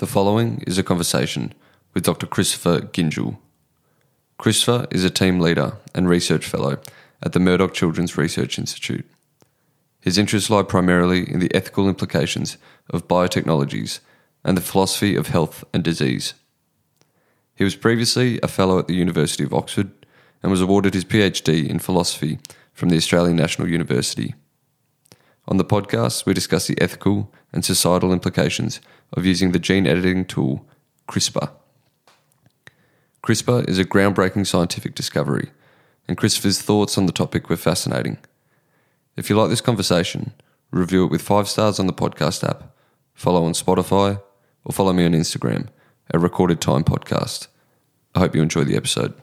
The following is a conversation with Dr. Christopher Gyngell. Christopher is a team leader and research fellow at the Murdoch Children's Research Institute. His interests lie primarily in the ethical implications of biotechnologies and the philosophy of health and disease. He was previously a fellow at the University of Oxford and was awarded his PhD in philosophy from the Australian National University. On the podcast, we discuss the ethical and societal implications of using the gene editing tool CRISPR. CRISPR is a groundbreaking scientific discovery, and Christopher's thoughts on the topic were fascinating. If you like this conversation, review it with five stars on the podcast app, follow on Spotify, or follow me on Instagram at Recorded Time Podcast. I hope you enjoy the episode.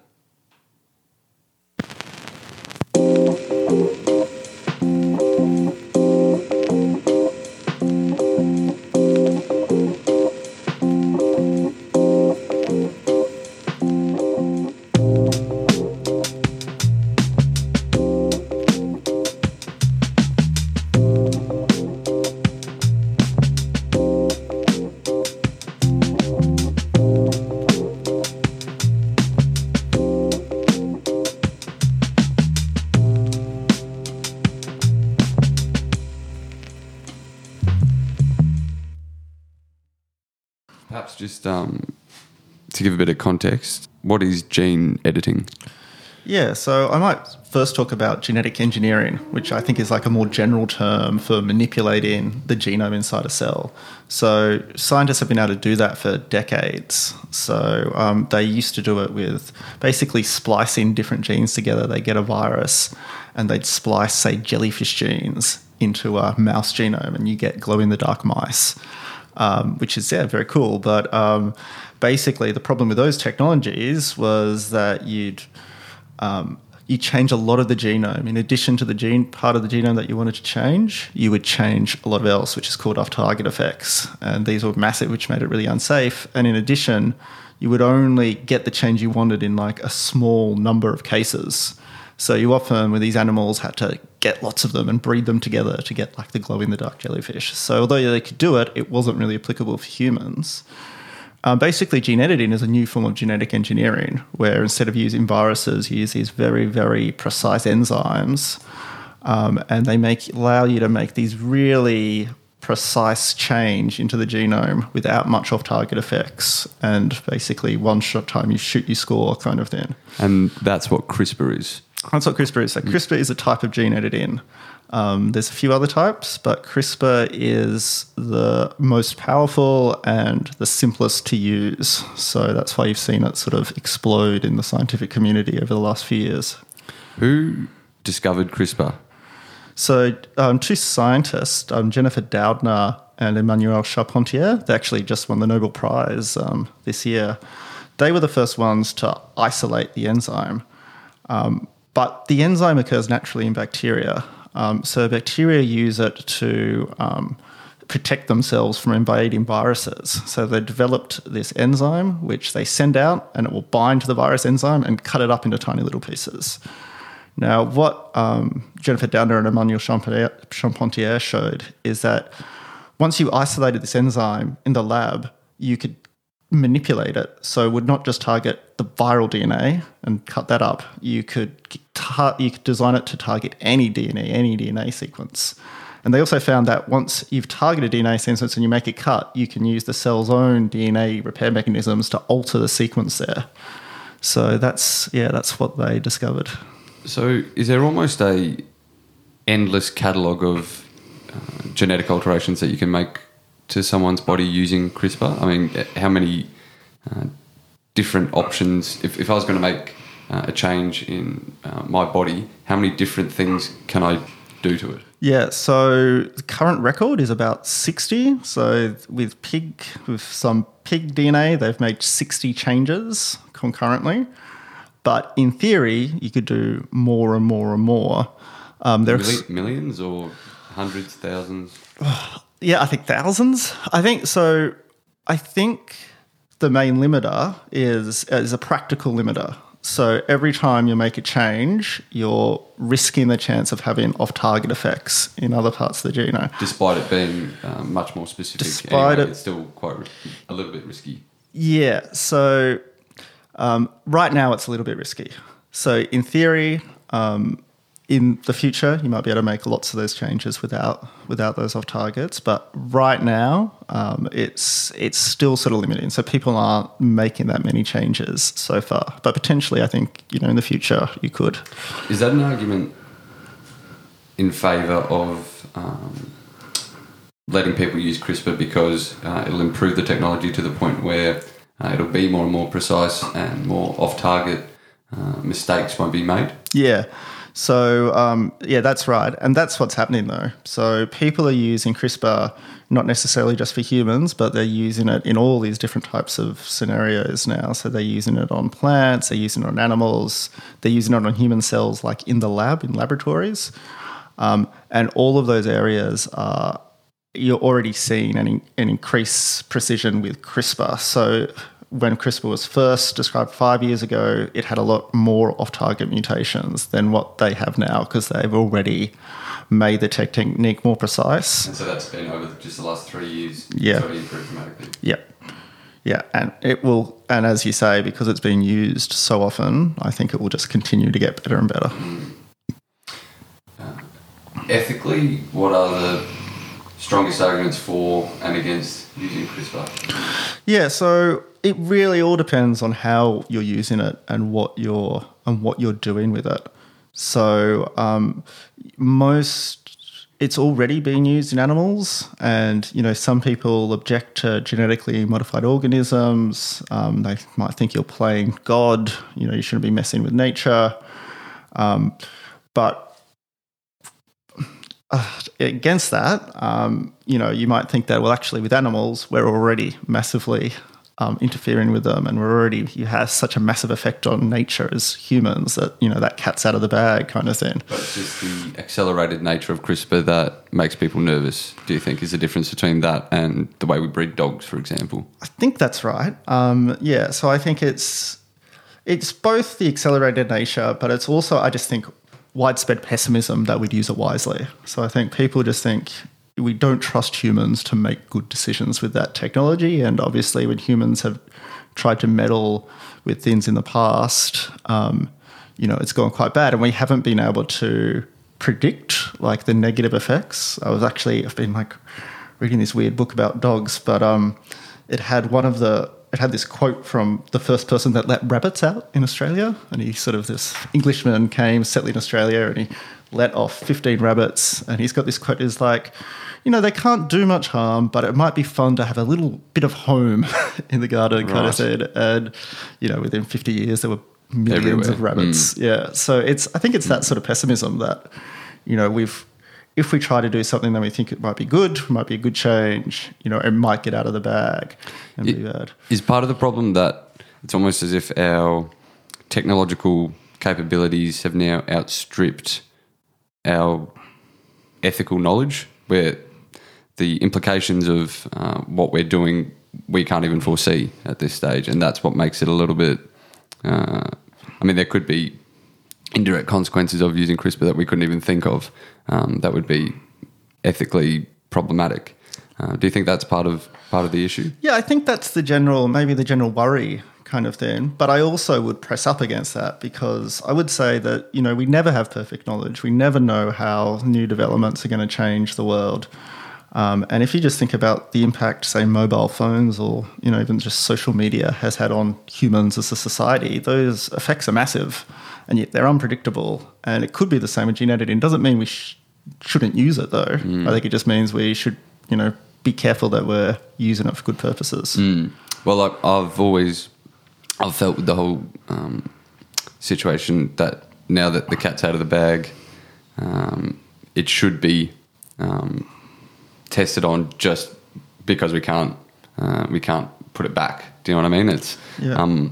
Give a bit of context, what is gene editing? Yeah, so I might first talk about genetic engineering, which I think is like a more general term for manipulating the genome inside a cell. So scientists have been able to do that for decades. So um, they used to do it with basically splicing different genes together. They get a virus and they'd splice, say, jellyfish genes into a mouse genome, and you get glow in the dark mice. Um, which is yeah very cool. But um, basically, the problem with those technologies was that you'd um, you change a lot of the genome. In addition to the gene part of the genome that you wanted to change, you would change a lot of else, which is called off-target effects, and these were massive, which made it really unsafe. And in addition, you would only get the change you wanted in like a small number of cases. So you often, with these animals, had to get lots of them and breed them together to get like the glow in the dark jellyfish. So although they could do it, it wasn't really applicable for humans. Um, basically, gene editing is a new form of genetic engineering, where instead of using viruses, you use these very, very precise enzymes, um, and they make allow you to make these really precise change into the genome without much off-target effects, and basically one shot time you shoot, you score kind of thing. And that's what CRISPR is. That's what CRISPR is. So CRISPR is a type of gene editing. Um, there's a few other types, but CRISPR is the most powerful and the simplest to use. So that's why you've seen it sort of explode in the scientific community over the last few years. Who discovered CRISPR? So um, two scientists, um, Jennifer Doudna and Emmanuelle Charpentier, they actually just won the Nobel Prize um, this year. They were the first ones to isolate the enzyme. Um, but the enzyme occurs naturally in bacteria. Um, so bacteria use it to um, protect themselves from invading viruses. So they developed this enzyme, which they send out, and it will bind to the virus enzyme and cut it up into tiny little pieces. Now, what um, Jennifer Doudna and Emmanuelle Charpentier showed is that once you isolated this enzyme in the lab, you could manipulate it. So it would not just target the viral DNA and cut that up. You could tar- you could design it to target any DNA, any DNA sequence. And they also found that once you've targeted DNA sequence and you make a cut, you can use the cell's own DNA repair mechanisms to alter the sequence there. So that's yeah, that's what they discovered. So, is there almost a endless catalogue of uh, genetic alterations that you can make to someone's body using CRISPR? I mean, how many uh, different options? If, if I was going to make uh, a change in uh, my body, how many different things can I do to it? Yeah, so the current record is about 60. So with pig, with some pig DNA, they've made 60 changes concurrently. But in theory, you could do more and more and more. Um, there's millions or hundreds, thousands. Yeah, I think thousands. I think so. I think the main limiter is is a practical limiter. So every time you make a change, you're risking the chance of having off-target effects in other parts of the genome. Despite it being um, much more specific, Despite anyway, it- it's still quite a little bit risky. Yeah. So um, right now it's a little bit risky. So in theory, um, in the future, you might be able to make lots of those changes without without those off targets. But right now, um, it's it's still sort of limiting. So people aren't making that many changes so far. But potentially, I think you know in the future you could. Is that an argument in favour of um, letting people use CRISPR because uh, it'll improve the technology to the point where uh, it'll be more and more precise and more off-target uh, mistakes won't be made? Yeah. So um, yeah, that's right, and that's what's happening though. So people are using CRISPR not necessarily just for humans, but they're using it in all these different types of scenarios now. So they're using it on plants, they're using it on animals, they're using it on human cells, like in the lab in laboratories, um, and all of those areas are you're already seeing an, an increased precision with CRISPR. So when CRISPR was first described five years ago, it had a lot more off-target mutations than what they have now because they've already made the tech technique more precise. And so that's been over just the last three years. Yeah. Improved dramatically. Yeah. Yeah, and it will, and as you say, because it's been used so often, I think it will just continue to get better and better. Mm. Uh, ethically, what are the strongest arguments for and against using CRISPR? Yeah, so it really all depends on how you're using it and what you're and what you're doing with it. So um, most it's already being used in animals, and you know some people object to genetically modified organisms. Um, they might think you're playing God. You know you shouldn't be messing with nature. Um, but uh, against that, um, you know, you might think that well, actually, with animals, we're already massively um, interfering with them, and we're already you have such a massive effect on nature as humans that you know that cat's out of the bag kind of thing. But it's just the accelerated nature of CRISPR that makes people nervous, do you think, is the difference between that and the way we breed dogs, for example? I think that's right. Um, yeah, so I think it's it's both the accelerated nature, but it's also I just think widespread pessimism that we'd use it wisely. So I think people just think we don't trust humans to make good decisions with that technology, and obviously when humans have tried to meddle with things in the past, um, you know, it's gone quite bad, and we haven't been able to predict like the negative effects. I was actually I've been like reading this weird book about dogs, but um, it had one of the it had this quote from the first person that let rabbits out in Australia, and he sort of this Englishman came settling in Australia, and he let off fifteen rabbits, and he's got this quote is like. You know, they can't do much harm, but it might be fun to have a little bit of home in the garden, kind of said. And, you know, within 50 years, there were millions Everywhere. of rabbits. Mm. Yeah. So it's, I think it's that sort of pessimism that, you know, we've, if we try to do something that we think it might be good, might be a good change, you know, it might get out of the bag and be bad. Is part of the problem that it's almost as if our technological capabilities have now outstripped our ethical knowledge, where the implications of uh, what we're doing we can't even foresee at this stage, and that's what makes it a little bit. Uh, I mean, there could be indirect consequences of using CRISPR that we couldn't even think of. Um, that would be ethically problematic. Uh, do you think that's part of part of the issue? Yeah, I think that's the general, maybe the general worry kind of thing. But I also would press up against that because I would say that, you know, we never have perfect knowledge. We never know how new developments are going to change the world. Um, and if you just think about the impact, say, mobile phones or, you know, even just social media has had on humans as a society, those effects are massive and yet they're unpredictable. And it could be the same with gene editing. Doesn't mean we sh- shouldn't use it, though. I think it just means we should, you know, be careful that we're using it for good purposes. Mm. Well, I've always I've felt with the whole um, situation that now that the cat's out of the bag, um, it should be um, tested on just because we can't uh, we can't put it back. Do you know what I mean? It's Yeah. um,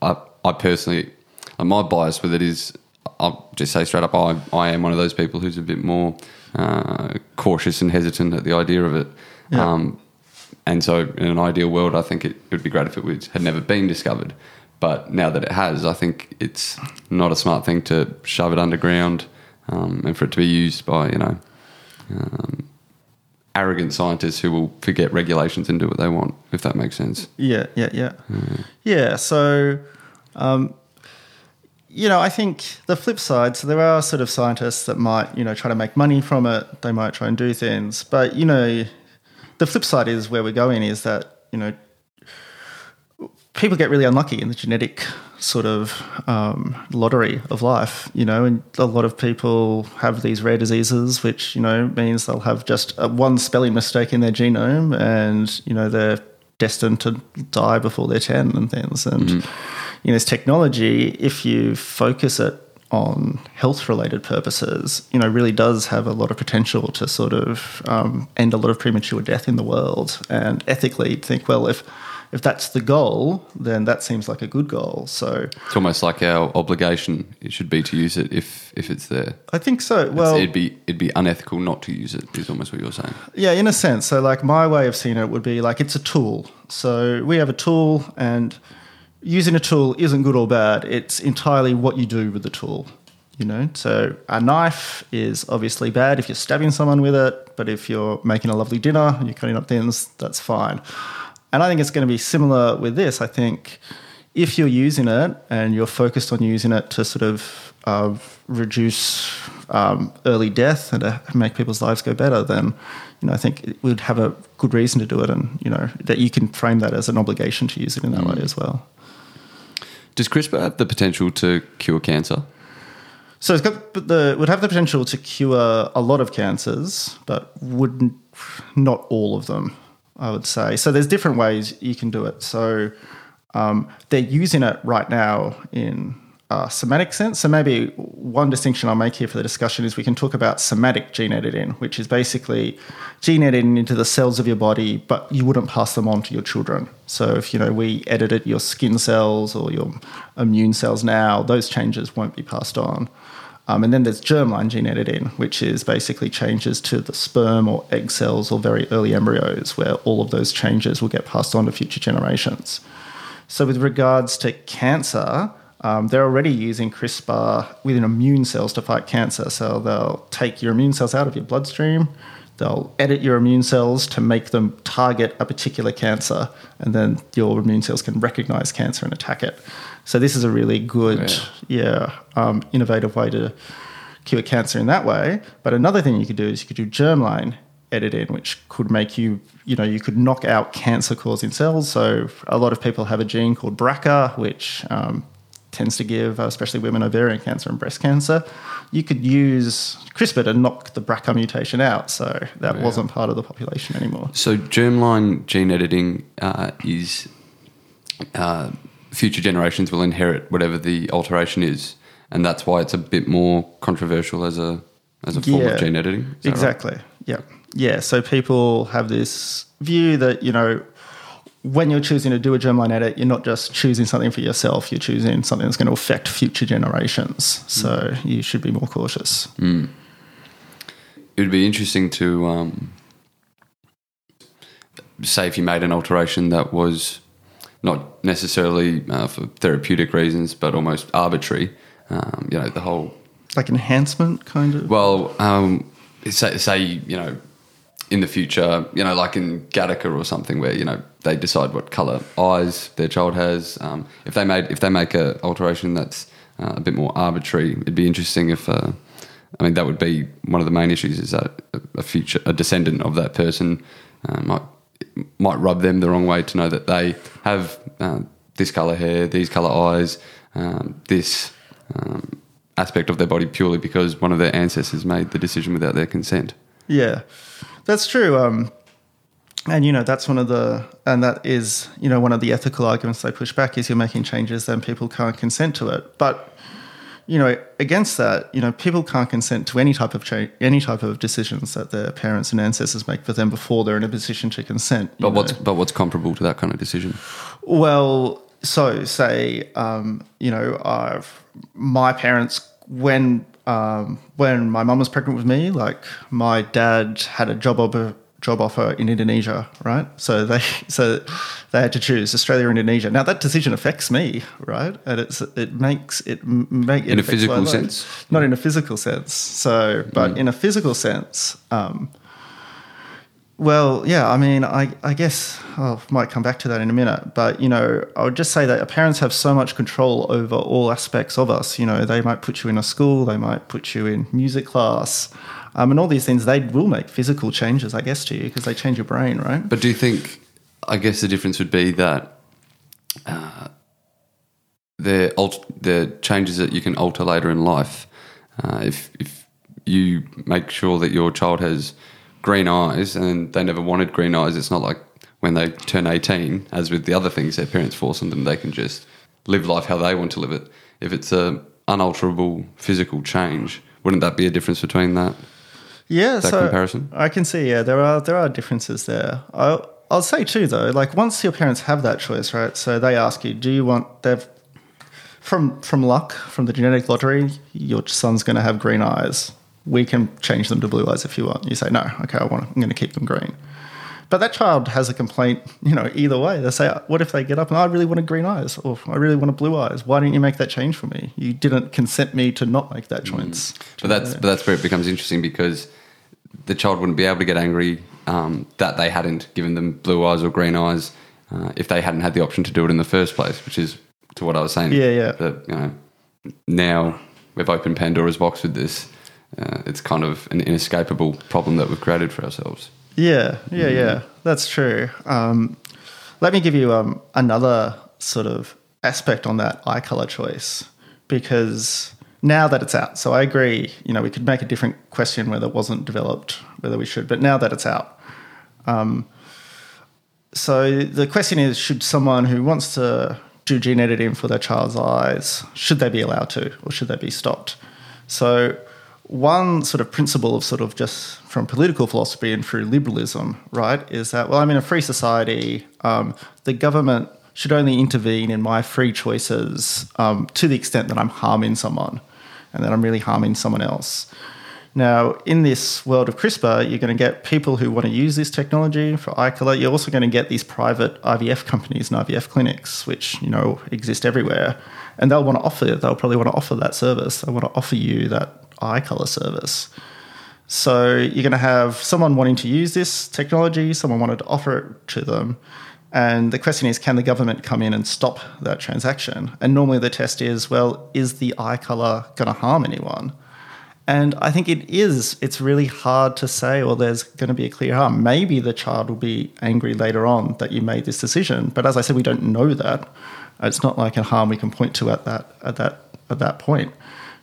I I personally uh, my bias with it is I'll just say straight up I I am one of those people who's a bit more uh, cautious and hesitant at the idea of it. Yeah. Um, and so, in an ideal world, I think it, it would be great if it was, had never been discovered. but now that it has, I think it's not a smart thing to shove it underground um, and for it to be used by you know um, arrogant scientists who will forget regulations and do what they want. If that makes sense. Yeah, yeah, yeah, yeah. So, um, you know, I think the flip side. So there are sort of scientists that might, you know, try to make money from it. They might try and do things, but you know, the flip side is where we're going is that you know people get really unlucky in the genetic sort of um, lottery of life, you know, and a lot of people have these rare diseases, which, you know, means they'll have just a, one spelling mistake in their genome and, you know, they're destined to die before they're 10 and things. And, you know, this technology, if you focus it on health related purposes, you know, really does have a lot of potential to sort of um, end a lot of premature death in the world. And ethically, think, well, if if that's the goal, then that seems like a good goal. So It's almost like our obligation. It should be to use it if if it's there. I think so. It's- Well, it'd be it'd be unethical not to use it. Is almost what you're saying. Yeah, in a sense. So, like, my way of seeing it would be like it's a tool. So, we have a tool, and using a tool isn't good or bad. It's entirely what you do with the tool. You know, so a knife is obviously bad if you're stabbing someone with it, but if you're making a lovely dinner and you're cutting up things, that's fine. And I think it's going to be similar with this. I think if you're using it and you're focused on using it to sort of uh, reduce um, early death and to make people's lives go better, then you know I think it would have a good reason to do it, and you know that you can frame that as an obligation to use it in that way as well. Does CRISPR have the potential to cure cancer? So it's got the would have the potential to cure a lot of cancers, but wouldn't not all of them. I would say. So there's different ways you can do it. So um, they're using it right now in a somatic sense. So maybe one distinction I'll make here for the discussion is we can talk about somatic gene editing, which is basically gene editing into the cells of your body, but you wouldn't pass them on to your children. So if you know we edited your skin cells or your immune cells now, those changes won't be passed on. Um, and then there's germline gene editing, which is basically changes to the sperm or egg cells or very early embryos, where all of those changes will get passed on to future generations. So, with regards to cancer, um, they're already using CRISPR within immune cells to fight cancer. So, they'll take your immune cells out of your bloodstream, they'll edit your immune cells to make them target a particular cancer, and then your immune cells can recognize cancer and attack it. So, this is a really good, yeah, um, innovative way to cure cancer in that way. But another thing you could do is you could do germline editing, which could make you, you know, you could knock out cancer causing cells. So a lot of people have a gene called BRCA, which um, tends to give, uh, especially women, ovarian cancer and breast cancer. You could use CRISPR to knock the BRCA mutation out. So that wasn't part of the population anymore. So germline gene editing uh, is uh, future generations will inherit whatever the alteration is, and that's why it's a bit more controversial as a as a form Yeah, of gene editing. That right? Exactly. Yeah. Yeah. So people have this view that, you know, when you're choosing to do a germline edit, you're not just choosing something for yourself, you're choosing something that's going to affect future generations. So you should be more cautious. It would be interesting to um, say if you made an alteration that was not necessarily uh, for therapeutic reasons, but almost arbitrary. Um, you know, the whole Like enhancement, kind of. Well, um, say, say you know, in the future, you know, like in Gattaca or something, where you know they decide what color eyes their child has. Um, if they made if they make a alteration that's uh, a bit more arbitrary, it'd be interesting if. Uh, I mean, that would be one of the main issues. Is that a- future a descendant of that person uh, might might rub them the wrong way to know that they have uh, this color hair, these color eyes, um, this um, aspect of their body purely because one of their ancestors made the decision without their consent. Yeah, that's true. Um, and you know that's one of the and that is you know one of the ethical arguments they push back is you're making changes then people can't consent to it. But you know against that, you know people can't consent to any type of change, any type of decisions that their parents and ancestors make for them before they're in a position to consent. But what's but what's comparable to that kind of decision? Well, so say um, you know, I've, my parents when um, when my mum was pregnant with me, like my dad had a job ob- job offer in Indonesia, right? So they so they had to choose Australia or Indonesia. Now that decision affects me, right? And it's it makes it make it In a physical sense? not in a physical sense. So, but in a physical sense. Um, well, yeah, I mean, I, I guess I might come back to that in a minute, but you know, I would just say that parents have so much control over all aspects of us. You know, they might put you in a school, they might put you in music class, um, and all these things. They will make physical changes, I guess, to you because they change your brain, right? But do you think? I guess the difference would be that uh, the alt- changes that you can alter later in life. Uh, if if you make sure that your child has green eyes and they never wanted green eyes, it's not like when they turn eighteen, as with the other things their parents force on them, they can just live life how they want to live it. If it's a unalterable physical change, wouldn't that be a difference between that? Yeah, that so comparison? I can see. Yeah, there are there are differences there. I'll, I'll say too though, like once your parents have that choice, right? So they ask you, do you want they've from from luck from the genetic lottery, your son's going to have green eyes. We can change them to blue eyes if you want. You say no, okay, I want. I'm going to keep them green. But that child has a complaint, you know, either way. They say, what if they get up and I really wanted green eyes or I really wanted blue eyes? Why didn't you make that change for me? You didn't consent me to not make that choice. But that's but that's where it becomes interesting because the child wouldn't be able to get angry um, that they hadn't given them blue eyes or green eyes uh, if they hadn't had the option to do it in the first place, which is to what I was saying. Yeah, yeah. That you know now we've opened Pandora's box with this. Uh, it's kind of an inescapable problem that we've created for ourselves. Yeah, yeah, yeah. That's true. Um, let me give you um, another sort of aspect on that eye color choice because now that it's out, so I agree. You know, we could make a different question whether it wasn't developed, whether we should, but now that it's out. Um, so the question is: Should someone who wants to do gene editing for their child's eyes should they be allowed to, or should they be stopped? So one sort of principle of sort of just from political philosophy and through liberalism, right, is that, well, I'm in a free society. Um, the government should only intervene in my free choices um, to the extent that I'm harming someone and that I'm really harming someone else. Now, in this world of CRISPR, you're going to get people who want to use this technology for eye. You're also going to get these private IVF companies and IVF clinics, which you know exist everywhere, and they'll want to offer. They'll probably want to offer that service. They want to offer you that eye color service. So you're going to have someone wanting to use this technology, someone wanted to offer it to them. And the question is, can the government come in and stop that transaction? And normally the test is, well, is the eye color going to harm anyone? And I think it is. It's really hard to say, or there's going to be a clear harm. Maybe the child will be angry later on that you made this decision. But as I said, we don't know that. It's not like a harm we can point to at that at that at that point.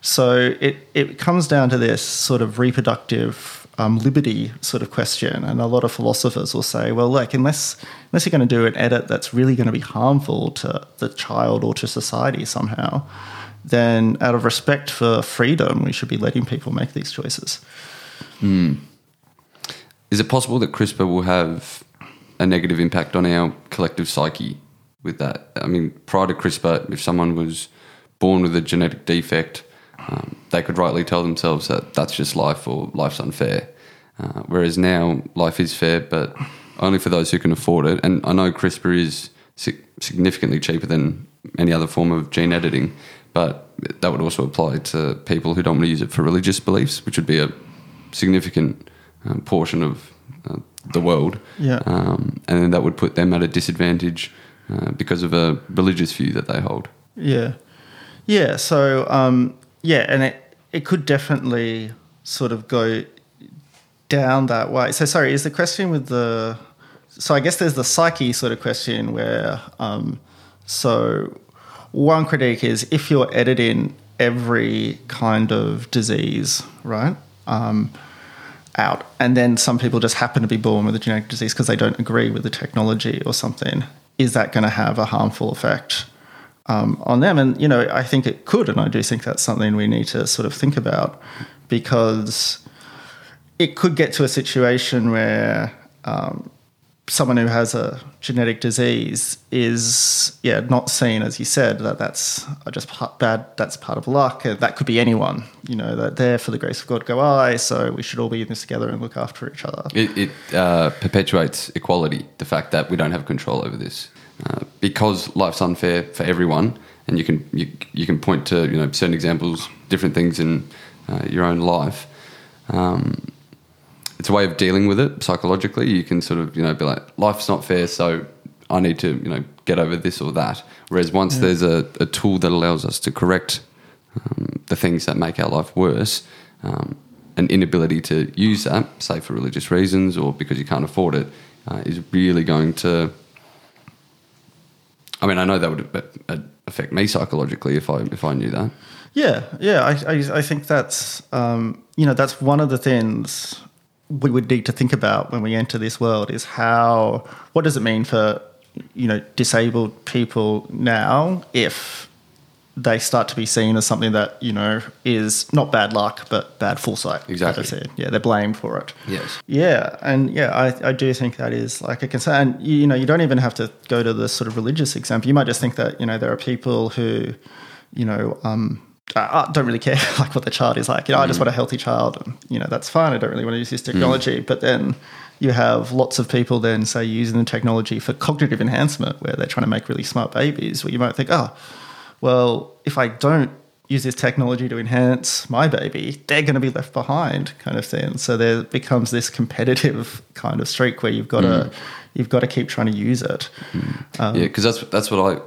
So it, it comes down to this sort of reproductive um, liberty sort of question. And a lot of philosophers will say, well, look, unless, unless you're going to do an edit that's really going to be harmful to the child or to society somehow, then out of respect for freedom, we should be letting people make these choices. Is it possible that CRISPR will have a negative impact on our collective psyche with that? I mean, prior to CRISPR, if someone was born with a genetic defect, um, they could rightly tell themselves that that's just life or life's unfair. Uh, whereas now, life is fair, but only for those who can afford it. And I know CRISPR is sig- significantly cheaper than any other form of gene editing, but that would also apply to people who don't want to use it for religious beliefs, which would be a significant um, portion of uh, the world. Yeah. Um, and then that would put them at a disadvantage uh, because of a religious view that they hold. Yeah. Yeah. So, um, yeah, and it, it could definitely sort of go down that way. So, sorry, is the question with the. So, I guess there's the psyche sort of question where. Um, so, one critique is if you're editing every kind of disease, right? Um, out, and then some people just happen to be born with a genetic disease because they don't agree with the technology or something. Is that going to have a harmful effect um, on them? And you know, I think it could, and I do think that's something we need to sort of think about because it could get to a situation where um, someone who has a genetic disease is yeah not seen as you said that that's just part, bad that's part of luck that could be anyone you know that there for the grace of god go i so we should all be in this together and look after each other It, it uh, perpetuates equality, the fact that we don't have control over this. Uh, because life's unfair for everyone, and you can you, you can point to you know certain examples, different things in uh, your own life. Um, it's a way of dealing with it psychologically. You can sort of you know be like, life's not fair, so I need to you know get over this or that. Whereas once there's a, a tool that allows us to correct um, the things that make our life worse, um, an inability to use that, say for religious reasons or because you can't afford it, uh, is really going to. I mean, I know that would affect me psychologically if I if I knew that. Yeah, yeah, I, I, I think that's um, you know that's one of the things we would need to think about when we enter this world is how what does it mean for you know disabled people now if they start to be seen as something that you know is not bad luck but bad foresight. like I Exactly. said. Yeah, they're blamed for it. Yes. Yeah, and yeah, I, I do think that is like a concern. And, you know, you don't even have to go to the sort of religious example. You might just think that you know there are people who, you know, um, uh, don't really care like what the child is like. You know, I just want a healthy child, and you know that's fine. I don't really want to use this technology. But then you have lots of people then say using the technology for cognitive enhancement, where they're trying to make really smart babies. Where you might think, oh, well, if I don't use this technology to enhance my baby, they're going to be left behind, kind of thing. So there becomes this competitive kind of streak where you've got to you've got to keep trying to use it. yeah, because that's that's what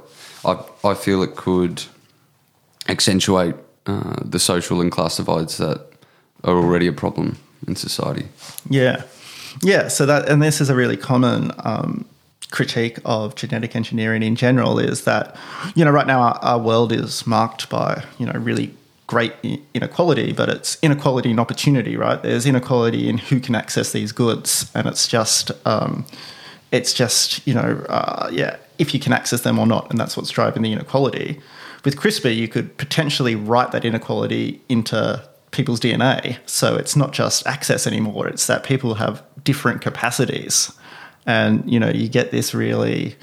I, I I feel it could accentuate uh, the social and class divides that are already a problem in society. Yeah, yeah. So that and this is a really common um, critique of genetic engineering in general is that you know right now our, our world is marked by you know really great inequality, but it's inequality in opportunity, right? There's inequality in who can access these goods, and it's just um, it's just you know uh, yeah if you can access them or not, and that's what's driving the inequality. With CRISPR, you could potentially write that inequality into people's DNA. So it's not just access anymore; it's that people have different capacities, and you know you get this really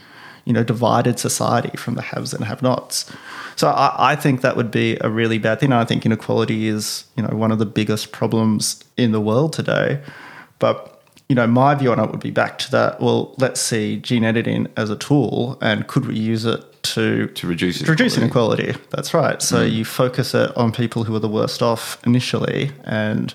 you know divided society from the haves and have-nots. So I, I think that would be a really bad thing. I think inequality is you know one of the biggest problems in the world today. But you know my view on it would be back to that. Well, let's see gene editing as a tool, and could we use it to To reduce to reduce inequality. inequality? That's right. So you focus it on people who are the worst off initially, and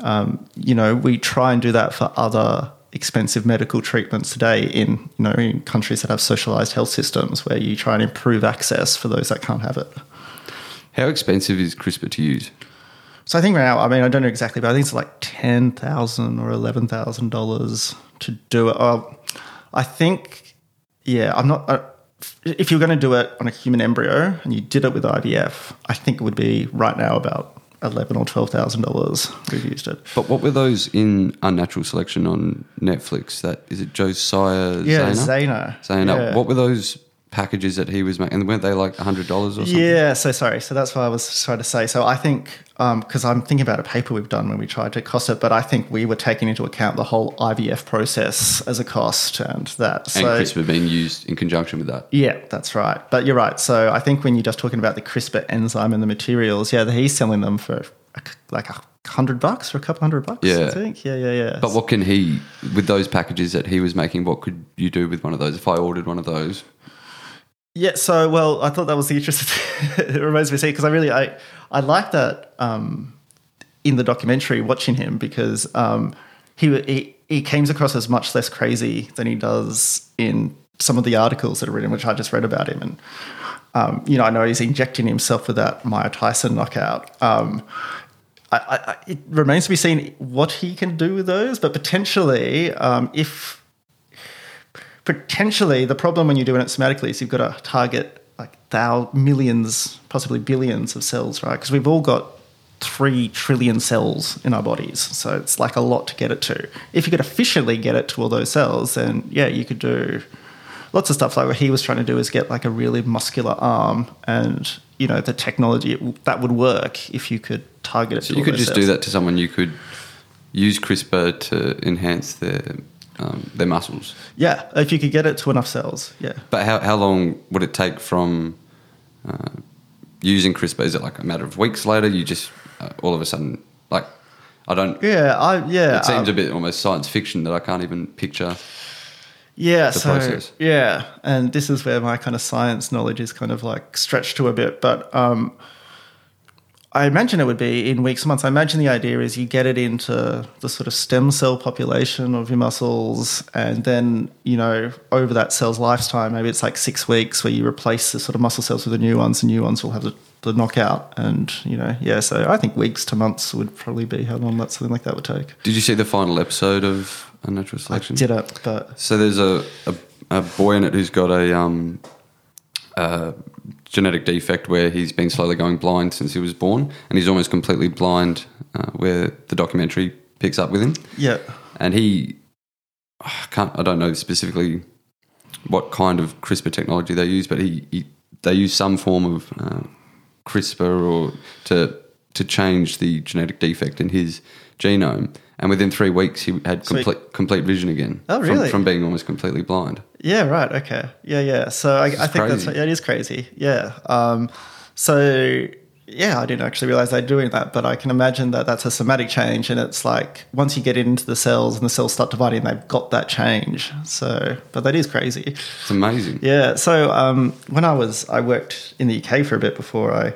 um, you know we try and do that for other expensive medical treatments today in you know in countries that have socialized health systems where you try and improve access for those that can't have it. How expensive is CRISPR to use? So I think right now, I mean, I don't know exactly, but I think it's like ten thousand or eleven thousand dollars to do it. Uh, I think, yeah, I'm not. Uh, if you're going to do it on a human embryo and you did it with IVF, I think it would be right now about eleven or twelve thousand dollars. We've used it. But what were those in Unnatural Selection on Netflix? That is it Josiah Yeah, Zayner? Zayner. Zayner. Yeah. What were those packages that he was making? And weren't they like hundred dollars or something? Yeah, so sorry. So that's what I was trying to say. So I think um, because I'm thinking about a paper we've done when we tried to cost it, but I think we were taking into account the whole IVF process as a cost and that. And CRISPR being used in conjunction with that. yeah, that's right. But you're right. So I think when you're just talking about the CRISPR enzyme and the materials, yeah, he's selling them for like a hundred bucks or a couple hundred bucks. Yeah. I think. Yeah, yeah, yeah. But what can he with those packages that he was making? What could you do with one of those? If I ordered one of those, Yeah, so well, I thought that was the interesting. it reminds me, see, because I really I I like that um, in the documentary watching him because um, he, he he came across as much less crazy than he does in some of the articles that are written, which I just read about him, and um, you know I know he's injecting himself with that myostatin knockout. Um, I, I- it remains to be seen what he can do with those, but potentially, um, if potentially the problem when you're doing it somatically is you've got to target like thou millions, possibly billions of cells, right? Because we've all got three trillion cells in our bodies, so it's like a lot to get it to. If you could efficiently get it to all those cells, then yeah, you could do lots of stuff. Like what he was trying to do is get like a really muscular arm, and you know the technology that would work if you could target it. so you could just do that to someone. You could use CRISPR to enhance their um, their muscles. Yeah, if you could get it to enough cells. Yeah. But how, how long would it take from uh, using CRISPR? Is it like a matter of weeks later? You just uh, all of a sudden like I don't. Yeah, I yeah. It seems um, a bit almost science fiction that I can't even picture. Yeah, the so process. yeah, and this is where my kind of science knowledge is kind of like stretched to a bit, but um, I imagine it would be in weeks, and months. I imagine the idea is you get it into the sort of stem cell population of your muscles, and then you know over that cell's lifetime, maybe it's like six weeks where you replace the sort of muscle cells with the new ones, and new ones will have the, the knockout, and you know yeah. So I think weeks to months would probably be how long that something like that would take. Did you see the final episode of Unnatural I Selection? did it, but So there's a, a, a boy in it who's got a um, uh, genetic defect where he's been slowly going blind since he was born, and he's almost completely blind. Uh, where the documentary picks up with him, yeah. and he I can't I don't know specifically what kind of CRISPR technology they use, but he, he they use some form of uh, CRISPR or to to change the genetic defect in his genome. And within three weeks, he had So he- complete complete vision again. Oh, from- really? From, being almost completely blind. Yeah, right. Okay. Yeah, yeah. So I, I think crazy. that's yeah, it is crazy. Yeah. Um, so yeah, I didn't actually realize they're doing that, but I can imagine that that's a somatic change, and it's like once you get into the cells and the cells start dividing, they've got that change. So, but that is crazy. It's amazing. Yeah. So um, when I was, I worked in the UK for a bit before I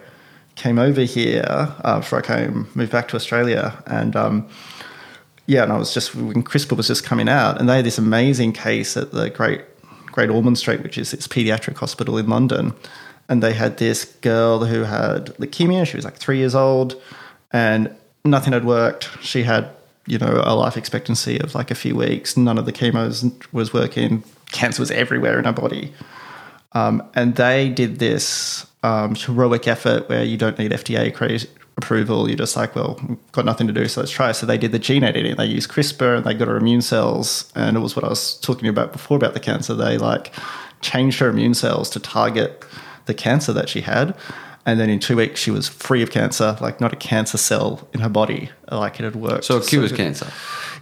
came over here. Uh, before I came, moved back to Australia, and um, yeah, and I was just when CRISPR was just coming out, and they had this amazing case at the Great Great Ormond Street, which is this paediatric hospital in London, and they had this girl who had leukemia. She was like three years old, and nothing had worked. She had you know a life expectancy of like a few weeks. None of the chemos was working. Cancer was everywhere in her body. Um, and they did this um, heroic effort where you don't need FDA approval. You're just like, well, we've got nothing to do, so let's try. So they did the gene editing. They used CRISPR and they got her immune cells. And it was what I was talking about before about the cancer. They like changed her immune cells to target the cancer that she had. And then in two weeks, she was free of cancer, like not a cancer cell in her body, like it had worked. So it cures good. cancer.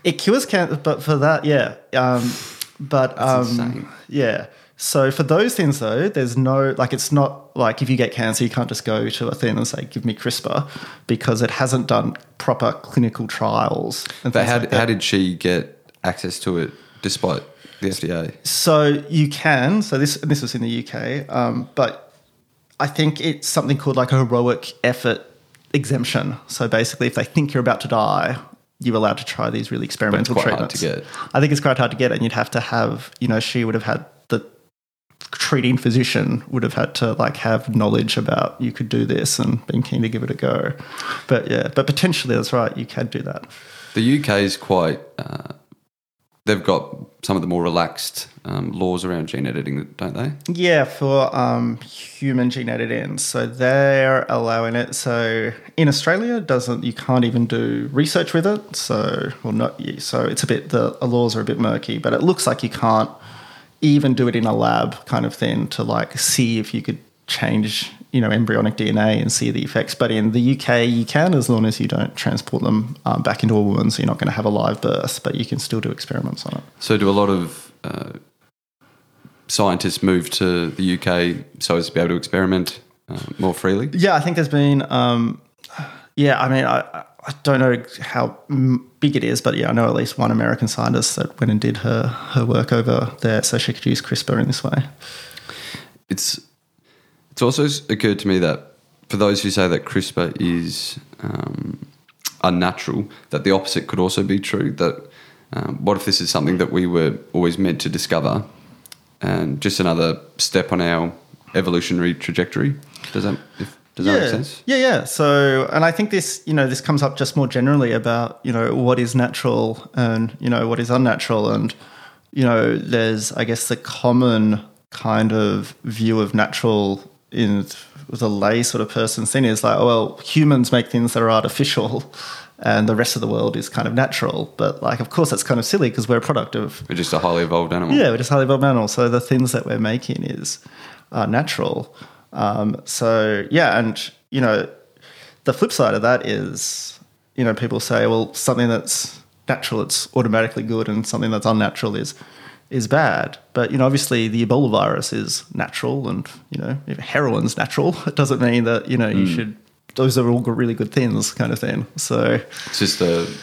It cures cancer, but for that, yeah. Um, but um, yeah. So for those things though, there's no like it's not like if you get cancer, you can't just go to a thing and say, "Give me CRISPR," because it hasn't done proper clinical trials. And But how, like that. how did she get access to it despite the FDA? So you can. So this this was in the UK, um, but I think it's something called like a heroic effort exemption. So basically, if they think you're about to die, you're allowed to try these really experimental quite hard treatments. to get. I think it's quite hard to get, and you'd have to have, you know, she would have had treating physician would have had to like have knowledge about you could do this and been keen to give it a go. But yeah, but potentially that's right, you can do that. The UK is quite. Uh, they've got some of the more relaxed um, laws around gene editing, don't they? Yeah, for um, human gene editing, so they're allowing it. So in Australia, doesn't you can't even do research with it. So well, not you. So it's a bit the laws are a bit murky, but it looks like you can't even do it in a lab kind of thing to like see if you could change you know embryonic DNA and see the effects. But in the UK, you can as long as you don't transport them um, back into a woman, so you're not going to have a live birth, but you can still do experiments on it. So do a lot of uh, scientists move to the UK so as to be able to experiment uh, more freely? Yeah, I think there's been. Um, yeah, I mean, I, I don't know how big it is, but yeah, I know at least one American scientist that went and did her her work over there, so she could use CRISPR in this way. It's it's also occurred to me that for those who say that CRISPR is um, unnatural, that the opposite could also be true. That um, what if this is something that we were always meant to discover, and just another step on our evolutionary trajectory? Does that if, does that make sense? Yeah, yeah. So, and I think this, you know, this comes up just more generally about, you know, what is natural and, you know, what is unnatural. And, you know, there's, I guess, the common kind of view of natural in the lay sort of person's thing is like, oh, well, humans make things that are artificial and the rest of the world is kind of natural. But, like, of course, that's kind of silly because we're a product of We're just a highly evolved animal. yeah, we're just highly evolved animals. So the things that we're making is uh, natural. Um, so yeah, and you know, the flip side of that is, you know, people say, well, something that's natural, it's automatically good, and something that's unnatural is is bad. But you know, obviously, the Ebola virus is natural, and you know, if heroin's natural, it doesn't mean that you know you should. Those are all really good things, kind of thing. So It's just the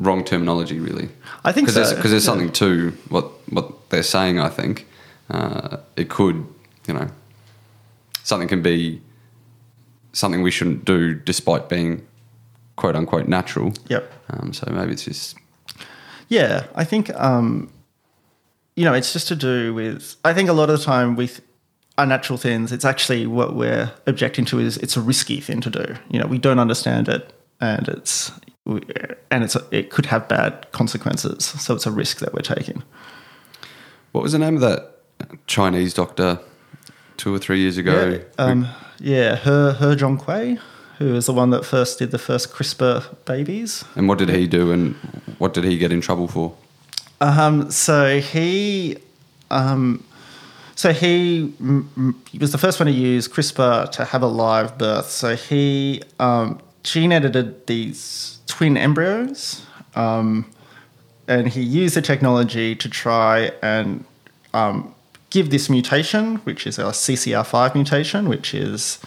wrong terminology, really. I think because so, there's, there's yeah. something to what what they're saying. I think uh, it could, you know, something can be something we shouldn't do, despite being quote unquote natural. Yep. Um, so maybe it's just Yeah, I think um, you know it's just to do with. I think a lot of the time with unnatural things, it's actually what we're objecting to is it's a risky thing to do. You know, we don't understand it, and it's and it's it could have bad consequences. So it's a risk that we're taking. what was the name of that Chinese doctor two or three years ago? Yeah, um, yeah, her her Jiankui, who is the one that first did the first CRISPR babies. and what did he do, and what did he get in trouble for? Um, so he, um, so he, he was the first one to use CRISPR to have a live birth. So he um, gene edited these twin embryos, um, and he used the technology to try and um, give this mutation, which is a CCR5 mutation, which is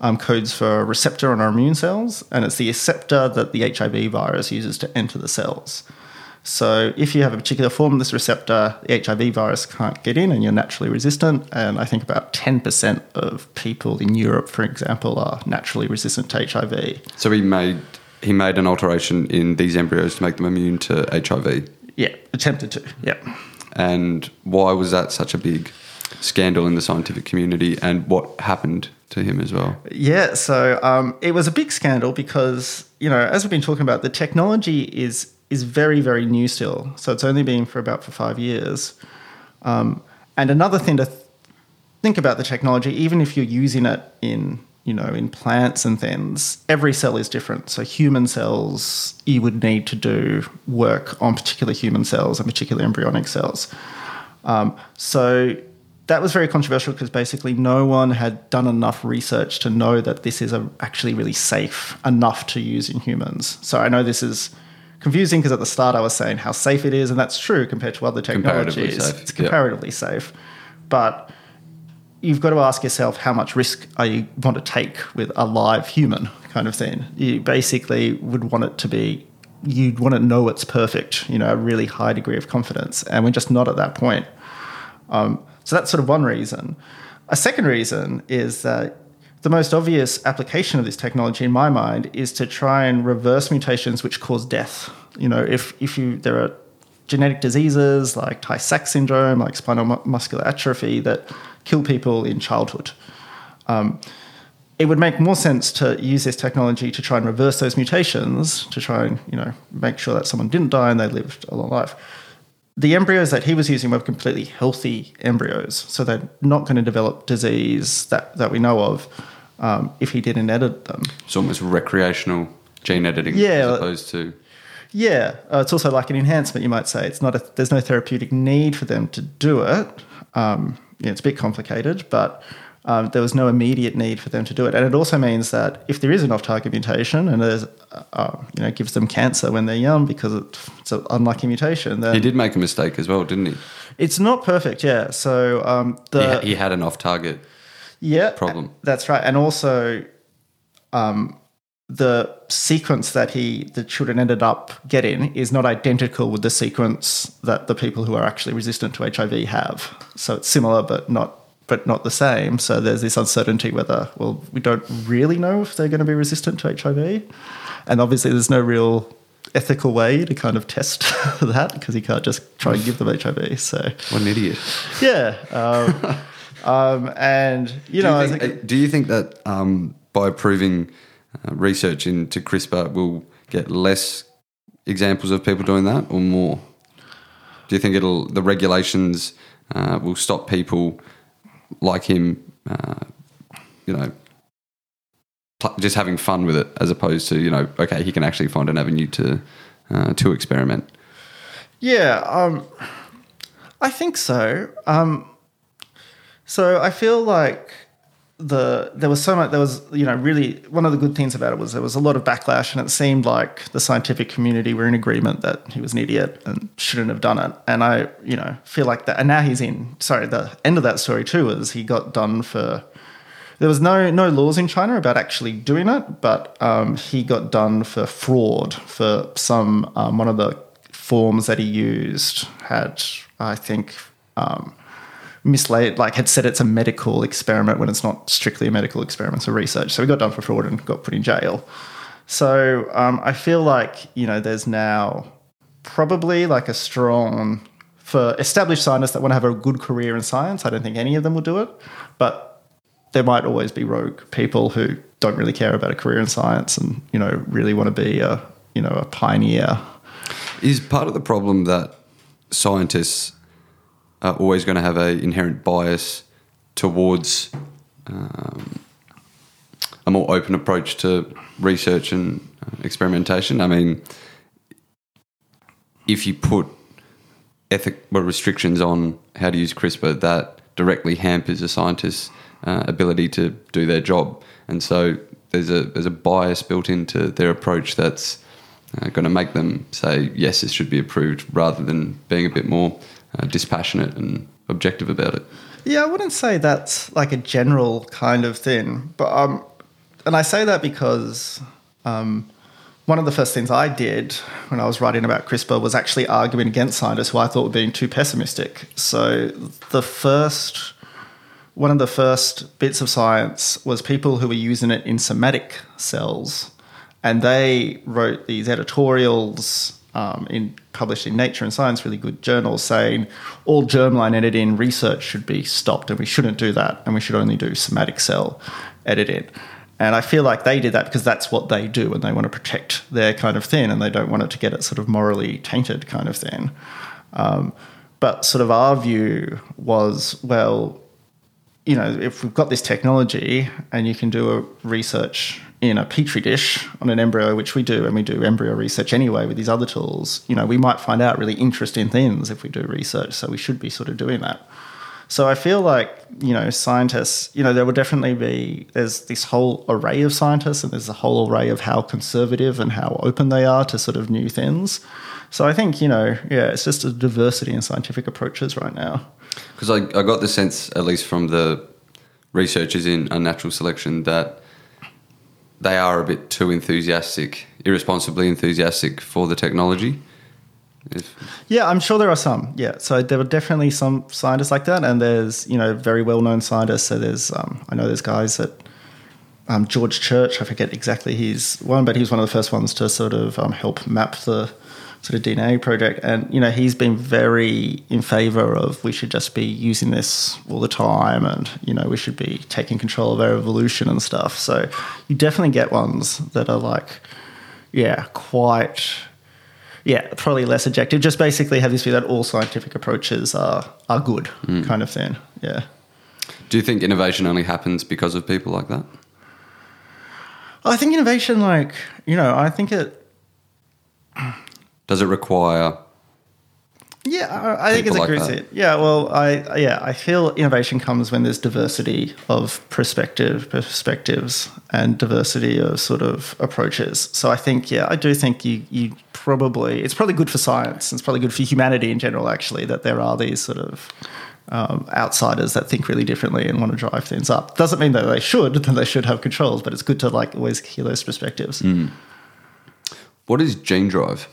um, codes for a receptor on our immune cells, and it's the receptor that the HIV virus uses to enter the cells. So if you have a particular form of this receptor, the HIV virus can't get in and you're naturally resistant. And I think about 10% of people in Europe, for example, are naturally resistant to HIV. So he made he made an alteration in these embryos to make them immune to HIV. Yeah, attempted to. Yeah. And why was that such a big scandal in the scientific community? And what happened to him as well? Yeah, so um, it was a big scandal because you know, as we've been talking about, the technology is is very very new still. So it's only been for about for five years. Um, and another thing to th- think about the technology, even if you're using it in you know in plants and things, every cell is different. So human cells, you would need to do work on particular human cells and particular embryonic cells. Um, so that was very controversial because basically no one had done enough research to know that this is a, actually really safe enough to use in humans. So I know this is confusing because at the start I was saying how safe it is, and that's true compared to other Comparatively technologies. safe, It's comparatively safe, but you've got to ask yourself how much risk you want to take with a live human kind of thing. You basically would want it to be you'd want to know it's perfect, you know, a really high degree of confidence, and we're just not at that point. Um, so that's sort of one reason. A second reason is that the most obvious application of this technology, in my mind, is to try and reverse mutations which cause death. You know, if if you there are genetic diseases like Tay-Sachs syndrome, like spinal mu- muscular atrophy, that kill people in childhood. Um, it would make more sense to use this technology to try and reverse those mutations, to try and you know make sure that someone didn't die and they lived a long life. The embryos that he was using were completely healthy embryos, so they're not going to develop disease that, that we know of um, if he didn't edit them. It's almost recreational gene editing Yeah. as opposed to Yeah, uh, it's also like an enhancement, you might say. It's not a, there's no therapeutic need for them to do it. Um, yeah, it's a bit complicated, but um, there was no immediate need for them to do it. And it also means that if there is an off-target mutation and there's, uh, you know, gives them cancer when they're young because it's an unlucky mutation, then he did make a mistake as well, didn't he? it's not perfect. Yeah. So um, He, ha- he had an off target. yeah problem. That's right, and also, um, the sequence that he the children ended up getting is not identical with the sequence that the people who are actually resistant to HIV have. So it's similar, but not but not the same. So there's this uncertainty whether well we don't really know if they're going to be resistant to HIV, and obviously there's no real ethical way to kind of test that because you can't just try and give them HIV. So What an idiot. yeah. Um, um, and you know, do, you was think, like- do you think that um, by approving uh, research into CRISPR will get less examples of people doing that or more? Do you think it'll the regulations uh, will stop people like him, uh, you know, pl- just having fun with it as opposed to you know, okay, he can actually find an avenue to uh, to experiment. Yeah, um, I think so. Um, so I feel like the there was so much there was you know really one of the good things about it was there was a lot of backlash and it seemed like the scientific community were in agreement that he was an idiot and shouldn't have done it. And i you know feel like that and now he's in sorry the end of that story too is he got done for there was no no laws in china about actually doing it but um, he got done for fraud for some um, one of the forms that he used had i think um, mislaid, like had said it's a medical experiment when it's not strictly a medical experiment, it's a research. So we got done for fraud and got put in jail. So um, I feel like, you know, there's now probably like a strong, for established scientists that want to have a good career in science, I don't think any of them will do it. But there might always be rogue people who don't really care about a career in science and, you know, really want to be a, you know, a pioneer. Is part of the problem that scientists are always going to have an inherent bias towards um, a more open approach to research and uh, experimentation. I mean, if you put ethic well, restrictions on how to use CRISPR, that directly hampers a scientist's uh, ability to do their job, and so there's a there's a bias built into their approach that's uh, going to make them say yes, this should be approved, rather than being a bit more uh, dispassionate and objective about it. Yeah, I wouldn't say that's like a general kind of thing, but um, and I say that because um, one of the first things I did when I was writing about CRISPR was actually arguing against scientists who I thought were being too pessimistic. So the first one of the first bits of science was people who were using it in somatic cells, and they wrote these editorials um, in published in Nature and Science, really good journals, saying all germline editing research should be stopped, and we shouldn't do that, and we should only do somatic cell editing. And I feel like they did that because that's what they do, and they want to protect their kind of thing, and they don't want it to get it sort of morally tainted kind of thing. Um, but sort of our view was, well, you know, if we've got this technology and you can do a research in a petri dish on an embryo, which we do, and we do embryo research anyway with these other tools, you know, we might find out really interesting things if we do research. So we should be sort of doing that. So I feel like, you know, scientists, you know, there will definitely be, there's this whole array of scientists and there's a whole array of how conservative and how open they are to sort of new things. So I think, you know, yeah, it's just a diversity in scientific approaches right now. Because I, I got the sense, at least from the researchers in uh, unnatural selection, that they are a bit too enthusiastic, irresponsibly enthusiastic for the technology. If yeah, I'm sure there are some. Yeah, so there are definitely some scientists like that, and there's you know very well known scientists. So there's um, I know there's guys that um, George Church. I forget exactly his one, but he was one of the first ones to sort of um, help map the sort of DNA project. And, you know, he's been very in favor of we should just be using this all the time and, you know, we should be taking control of our evolution and stuff. So you definitely get ones that are like, yeah, quite, yeah, probably less objective. Just basically have this view that all scientific approaches are, are good mm. kind of thing. Yeah. Do you think innovation only happens because of people like that? I think innovation, like, you know, I think it does it require? Yeah, I, I think it's a like great Yeah, well, I yeah, I feel innovation comes when there's diversity of perspective, perspectives, and diversity of sort of approaches. So I think, yeah, I do think you you probably it's probably good for science. And it's probably good for humanity in general, actually, that there are these sort of um, outsiders that think really differently and want to drive things up. Doesn't mean that they should, that they should have controls, but it's good to like always hear those perspectives. Mm. What is gene drive?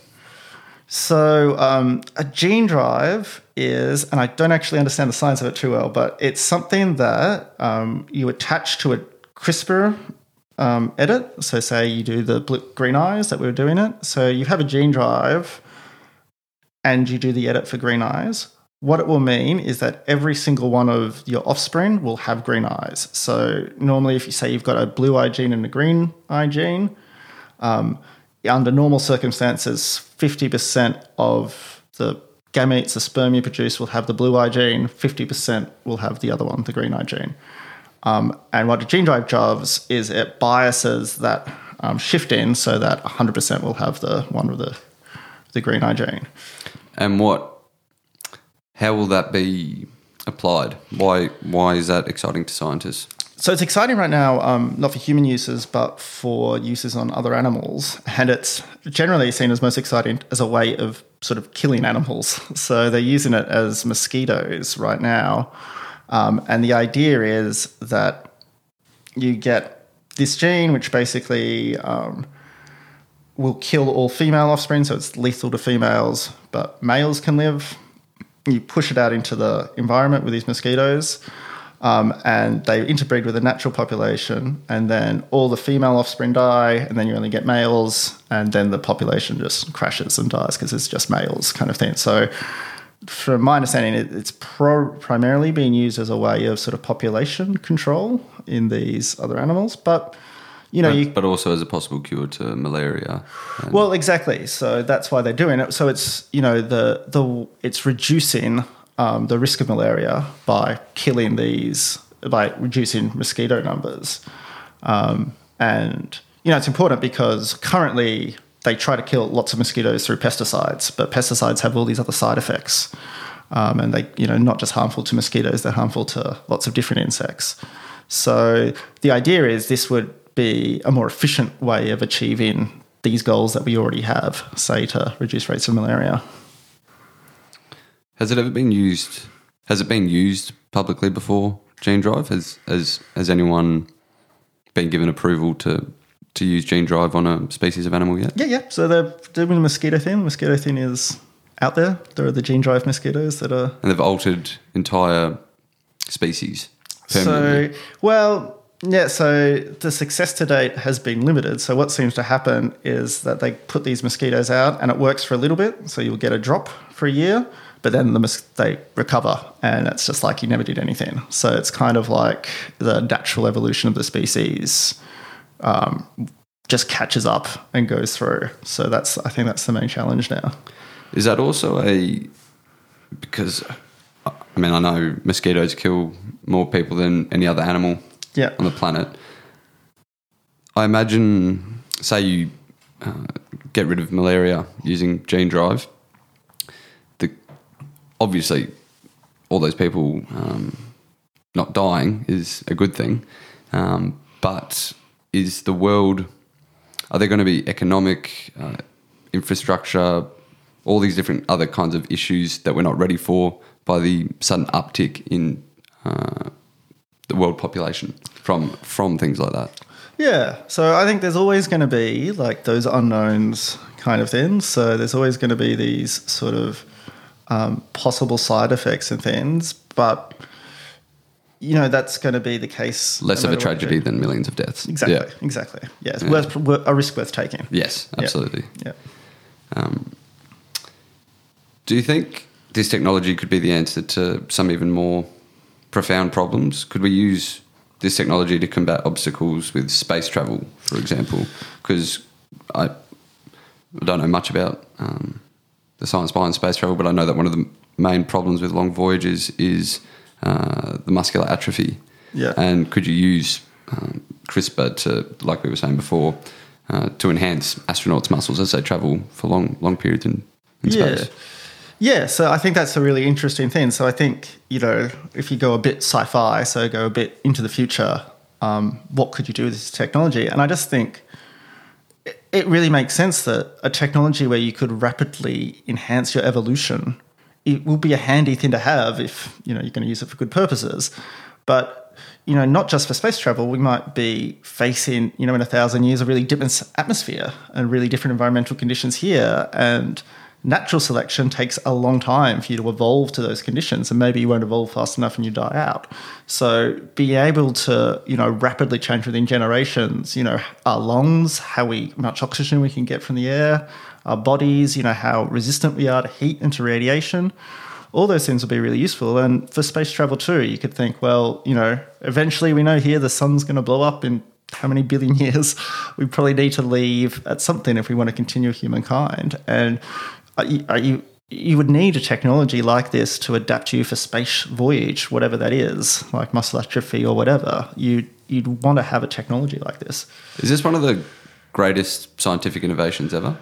So, um, a gene drive is, and I don't actually understand the science of it too well, but it's something that um, you attach to a CRISPR um, edit. So, say you do the blue, green eyes that we were doing it. So, you have a gene drive and you do the edit for green eyes. What it will mean is that every single one of your offspring will have green eyes. So, normally, if you say you've got a blue eye gene and a green eye gene, um, under normal circumstances, 50% of the gametes, the sperm you produce, will have the blue eye gene, 50% will have the other one, the green eye gene. Um, and what a gene drive does is it biases that um, shift in so that 100% will have the one with the, the green eye gene. And what, how will that be applied? Why, why is that exciting to scientists? So it's exciting right now, um, not for human uses, but for uses on other animals. And it's generally seen as most exciting as a way of sort of killing animals. So they're using it as mosquitoes right now. Um, and the idea is that you get this gene, which basically um, will kill all female offspring, so it's lethal to females, but males can live. You push it out into the environment with these mosquitoes. Um, and they interbreed with the natural population, and then all the female offspring die, and then you only get males, and then the population just crashes and dies because it's just males, kind of thing. So, from my understanding, it, it's pro- primarily being used as a way of sort of population control in these other animals, but you know, but, you, but also as a possible cure to malaria. well, exactly. So that's why they're doing it. So it's you know the the it's reducing um, the risk of malaria by killing these by reducing mosquito numbers, um, and you know it's important because currently they try to kill lots of mosquitoes through pesticides, but pesticides have all these other side effects. Um, and they, you know, not just harmful to mosquitoes, they're harmful to lots of different insects. So the idea is this would be a more efficient way of achieving these goals that we already have, say to reduce rates of malaria. Has it ever been used? Has it been used publicly before? Gene Drive has has has anyone been given approval to to use Gene Drive on a species of animal yet? Yeah, yeah. So they're doing the mosquito thing. Mosquito thing is out there. There are the gene drive mosquitoes that are And they've altered entire species. So, well, yeah, so the success to date has been limited. So, what seems to happen is that they put these mosquitoes out and it works for a little bit. So, you'll get a drop for a year, but then the mos- they recover and it's just like you never did anything. So, it's kind of like the natural evolution of the species um, just catches up and goes through. So, that's, I think that's the main challenge now. Is that also a because I mean I know mosquitoes kill more people than any other animal Yeah. on the planet. I imagine, say you uh, get rid of malaria using Gene Drive, obviously all those people um, not dying is a good thing, um, but is the world are there going to be economic uh, infrastructure, all these different other kinds of issues that we're not ready for by the sudden uptick in uh, the world population from from things like that. Yeah. So I think there's always going to be like those unknowns kind of things. So there's always going to be these sort of um, possible side effects and things. But, you know, that's going to be the case. Less no of a matter what you tragedy than millions of deaths. Exactly. Yeah. Exactly. Yeah. It's worth, a risk worth taking. Yes, absolutely. Yeah. Um, do you think this technology could be the answer to some even more profound problems? Could we use this technology to combat obstacles with space travel, for example? Because I don't know much about um, the science behind space travel, but I know that one of the main problems with long voyages is uh, the muscular atrophy. Yeah. And could you use um, CRISPR to, like we were saying before, uh, to enhance astronauts' muscles as they travel for long, long periods in, in Yeah. space? Yeah, so I think that's a really interesting thing. So I think, you know, if you go a bit sci fi, so go a bit into the future, um, what could you do with this technology? And I just think it- really makes sense that a technology where you could rapidly enhance your evolution, it will be a handy thing to have if, you know, you're going to use it for good purposes. But, you know, not just for space travel, we might be facing, you know, in a thousand years, a really different atmosphere and really different environmental conditions here. And natural selection takes a long time for you to evolve to those conditions and maybe you won't evolve fast enough and you die out. So being able to you know rapidly change within generations you know our lungs how we much oxygen we can get from the air our bodies you know how resistant we are to heat and to radiation all those things will be really useful. And for space travel too you could think well you know eventually we know here the sun's going to blow up in how many billion years. We probably need to leave at something if we want to continue humankind. And you, are you you would need a technology like this to adapt you for space voyage whatever that is like muscle atrophy or whatever you you'd want to have a technology like this Is this one of the greatest scientific innovations ever?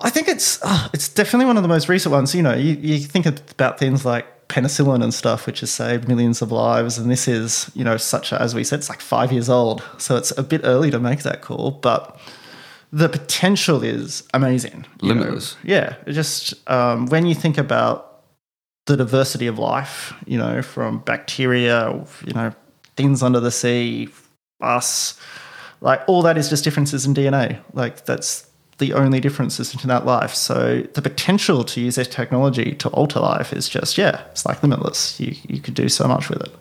I think it's uh, it's definitely one of the most recent ones. You know, you, you think about things like penicillin and stuff, which has saved millions of lives. And this is, you know, such a, as we said, it's like five years old. So it's a bit early to make that call, but the potential is amazing. you know. Limitless. Yeah. Just um, when you think about the diversity of life, you know, from bacteria, you know, things under the sea, us, like all that is just differences in DNA. Like that's the only differences into that life. So the potential to use this technology to alter life is just, yeah, it's like limitless. You, you could do so much with it.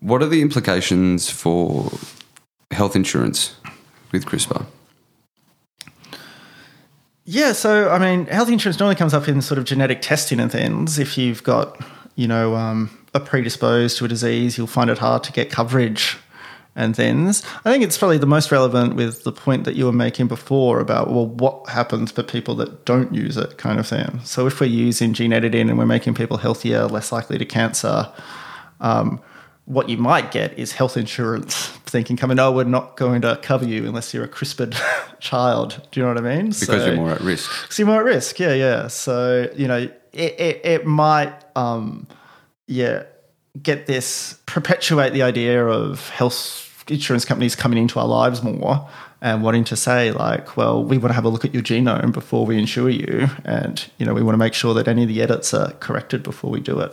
What are the implications for health insurance with CRISPR? Yeah, so I mean, health insurance normally comes up in sort of genetic testing and things. If you've got, you know, um, a predisposed to a disease, you'll find it hard to get coverage and things. I think it's probably the most relevant with the point that you were making before about, well, what happens for people that don't use it, kind of thing. So if we're using gene editing and we're making people healthier, less likely to cancer, um, what you might get is health insurance thinking coming, oh, we're not going to cover you unless you're a CRISPRed child. Do you know what I mean? Because So- you're more at risk. so you're more at risk. Yeah, yeah. So you know, it it, it might, um, yeah, get this perpetuate the idea of health insurance companies coming into our lives more and wanting to say like, well, we want to have a look at your genome before we insure you, and you know, we want to make sure that any of the edits are corrected before we do it.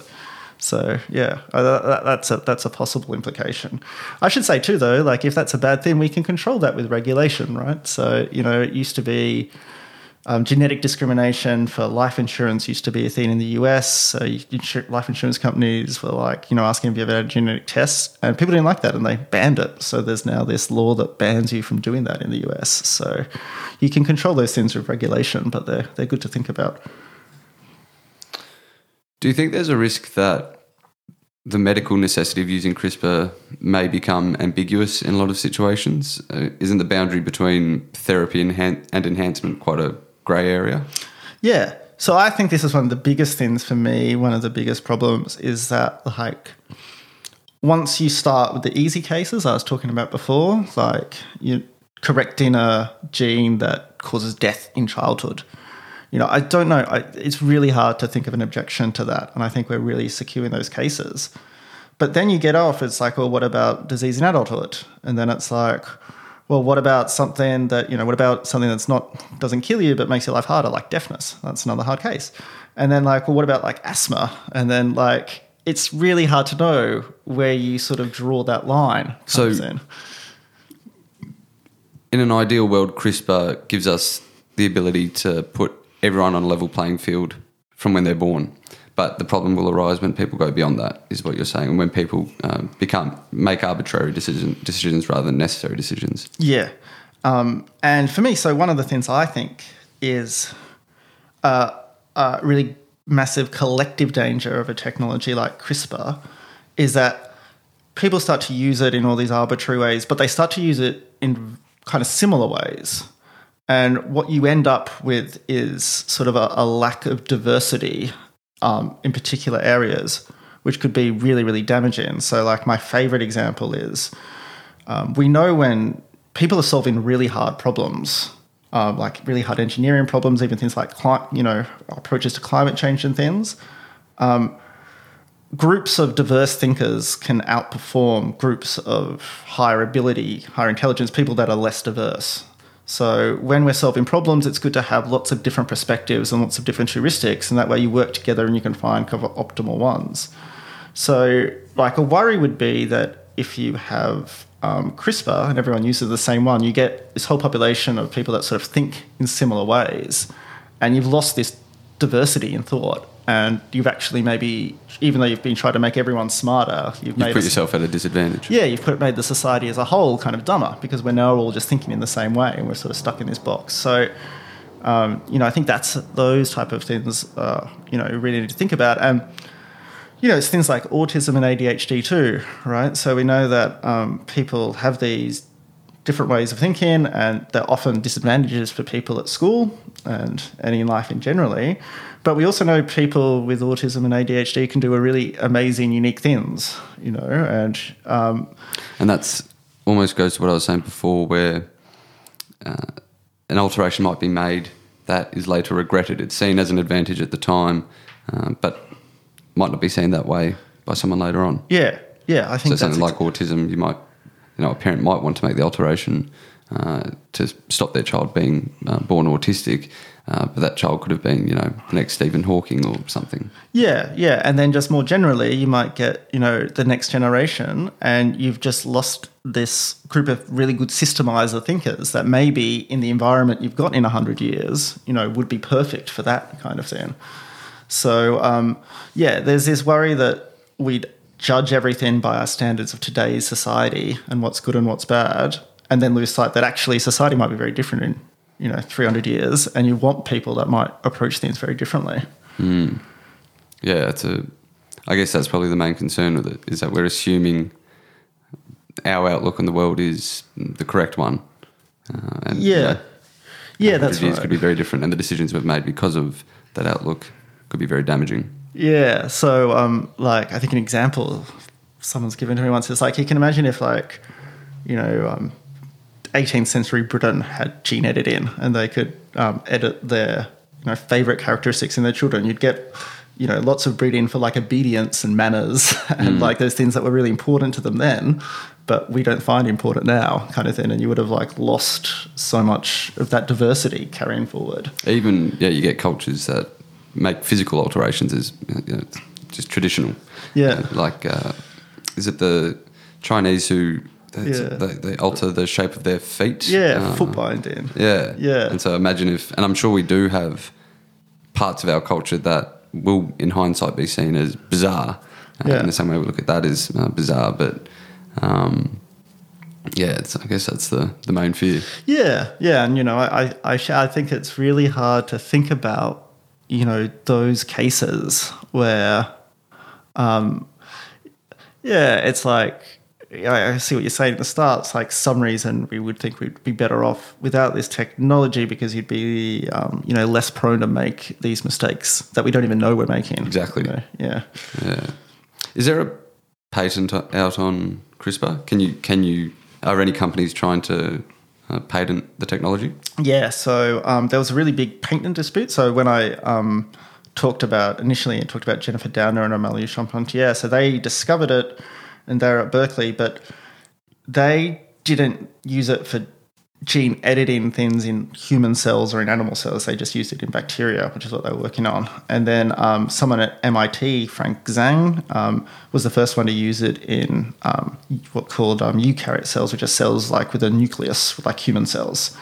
So yeah, that, that's a that's a possible implication. I should say too, though, like if that's a bad thing, we can control that with regulation, right? So you know, it used to be um, genetic discrimination for life insurance used to be a thing in the US. So insur- life insurance companies were like, you know, asking if you ever had a genetic test, and people didn't like that, and they banned it. So there's now this law that bans you from doing that in the US. So you can control those things with regulation, but they're they're good to think about. Do you think there's a risk that the medical necessity of using CRISPR may become ambiguous in a lot of situations? Uh, isn't the boundary between therapy and, han- and enhancement quite a grey area? Yeah. So I think this is one of the biggest things for me. One of the biggest problems is that like once you start with the easy cases I was talking about before, like you correcting a gene that causes death in childhood. You know, I don't know. I, it's really hard to think of an objection to that, and I think we're really secure in those cases. But then you get off. It's like, well, what about disease in adulthood? And then it's like, well, what about something that you know? What about something that's not doesn't kill you but makes your life harder, like deafness? That's another hard case. And then like, well, what about like asthma? And then like, it's really hard to know where you sort of draw that line. So- in. In an ideal world, CRISPR gives us the ability to put everyone on a level playing field from when they're born. But the problem will arise when people go beyond that, is what you're saying, and when people um, become make arbitrary decision, decisions rather than necessary decisions. Yeah. Um, and for me, so one of the things I think is uh, a really massive collective danger of a technology like CRISPR is that people start to use it in all these arbitrary ways, but they start to use it in kind of similar ways. And what you end up with is sort of a, a lack of diversity um, in particular areas, which could be really, really damaging. So, like, my favorite example is um, we know when people are solving really hard problems, um, like really hard engineering problems, even things like cli- you know approaches to climate change and things. Um, groups of diverse thinkers can outperform groups of higher ability, higher intelligence people that are less diverse. So when we're solving problems, it's good to have lots of different perspectives and lots of different heuristics, and that way you work together and you can find kind of optimal ones. So, like a worry would be that if you have um, CRISPR and everyone uses the same one, you get this whole population of people that sort of think in similar ways, and you've lost this diversity in thought. And you've actually maybe, even though you've been trying to make everyone smarter, you've You made put us- yourself at a disadvantage. yeah, you've put, made the society as a whole kind of dumber because we're now all just thinking in the same way and we're sort of stuck in this box. So, um, you know, I think that's those type of things, uh, you know, you really need to think about. And, you know, it's things like autism and ADHD too, right? So we know that um, people have these different ways of thinking and they're often disadvantages for people at school and, and in life in generally. But we also know people with autism and ADHD can do a really amazing, unique things, you know, and um, And that's almost goes to what I was saying before, where uh, an alteration might be made that is later regretted. It's seen as an advantage at the time, uh, but might not be seen that way by someone later on. Yeah, yeah, I So think that's something like autism, you might, you know, a parent might want to make the alteration uh, to stop their child being uh, born autistic, uh, but that child could have been, you know, the next Stephen Hawking or something. Yeah, yeah, and then just more generally, you might get you know the next generation, and you've just lost this group of really good systemizer thinkers that maybe in the environment you've got in hundred years, you know, would be perfect for that kind of thing. So um, yeah, there's this worry that we'd judge everything by our standards of today's society and what's good and what's bad, and then lose sight that actually society might be very different in you know 300 years, and you want people that might approach things very differently. Yeah, it's a. I guess that's probably the main concern with it is that we're assuming our outlook on the world is the correct one. Uh, and you Yeah. know, Yeah, 100 that's right. could be very different, and the decisions we've made because of that outlook could be very damaging. Yeah. So, um, like, I think an example someone's given to me once is like, you can imagine if, like, you know, um, 18th century Britain had gene editing and they could um, edit their, you know, favorite characteristics in their children. You'd get, you know, lots of breeding for like obedience and manners and like those things that were really important to them then, but we don't find important now, kind of thing. And you would have like lost so much of that diversity carrying forward. Even yeah, you get cultures that make physical alterations is you know, just traditional. Yeah. Like uh, is it the Chinese who they, Yeah. they, they alter the shape of their feet? Yeah, Uh, foot binding. Yeah, Yeah. And so imagine if, and I'm sure we do have parts of our culture that will, in hindsight, be seen as bizarre. Uh, Yeah. In the same way we look at that as uh, bizarre, but um, yeah, it's, I guess that's the the main fear. Yeah, yeah, and you know, I I I, sh- I think it's really hard to think about you know those cases where, um, yeah, it's like I see what you're saying at the start. It's like some reason we would think we'd be better off without this technology because you'd be um, you know less prone to make these mistakes that we don't even know we're making. Exactly. Yeah. Yeah. Is there a patent out on CRISPR? Can you can you are any companies trying to uh, patent the technology? Yeah, so um, there was a really big patent dispute. So when I um, talked about initially, I talked about Jennifer Doudna and Emmanuelle Charpentier. So they discovered it, and they're at Berkeley, but they didn't use it for gene editing things in human cells or in animal cells. They just used it in bacteria, which is what they were working on. And then um, someone at MIT, Feng Zhang, um, was the first one to use it in um, what called um, eukaryote cells, which are cells like with a nucleus, like human cells.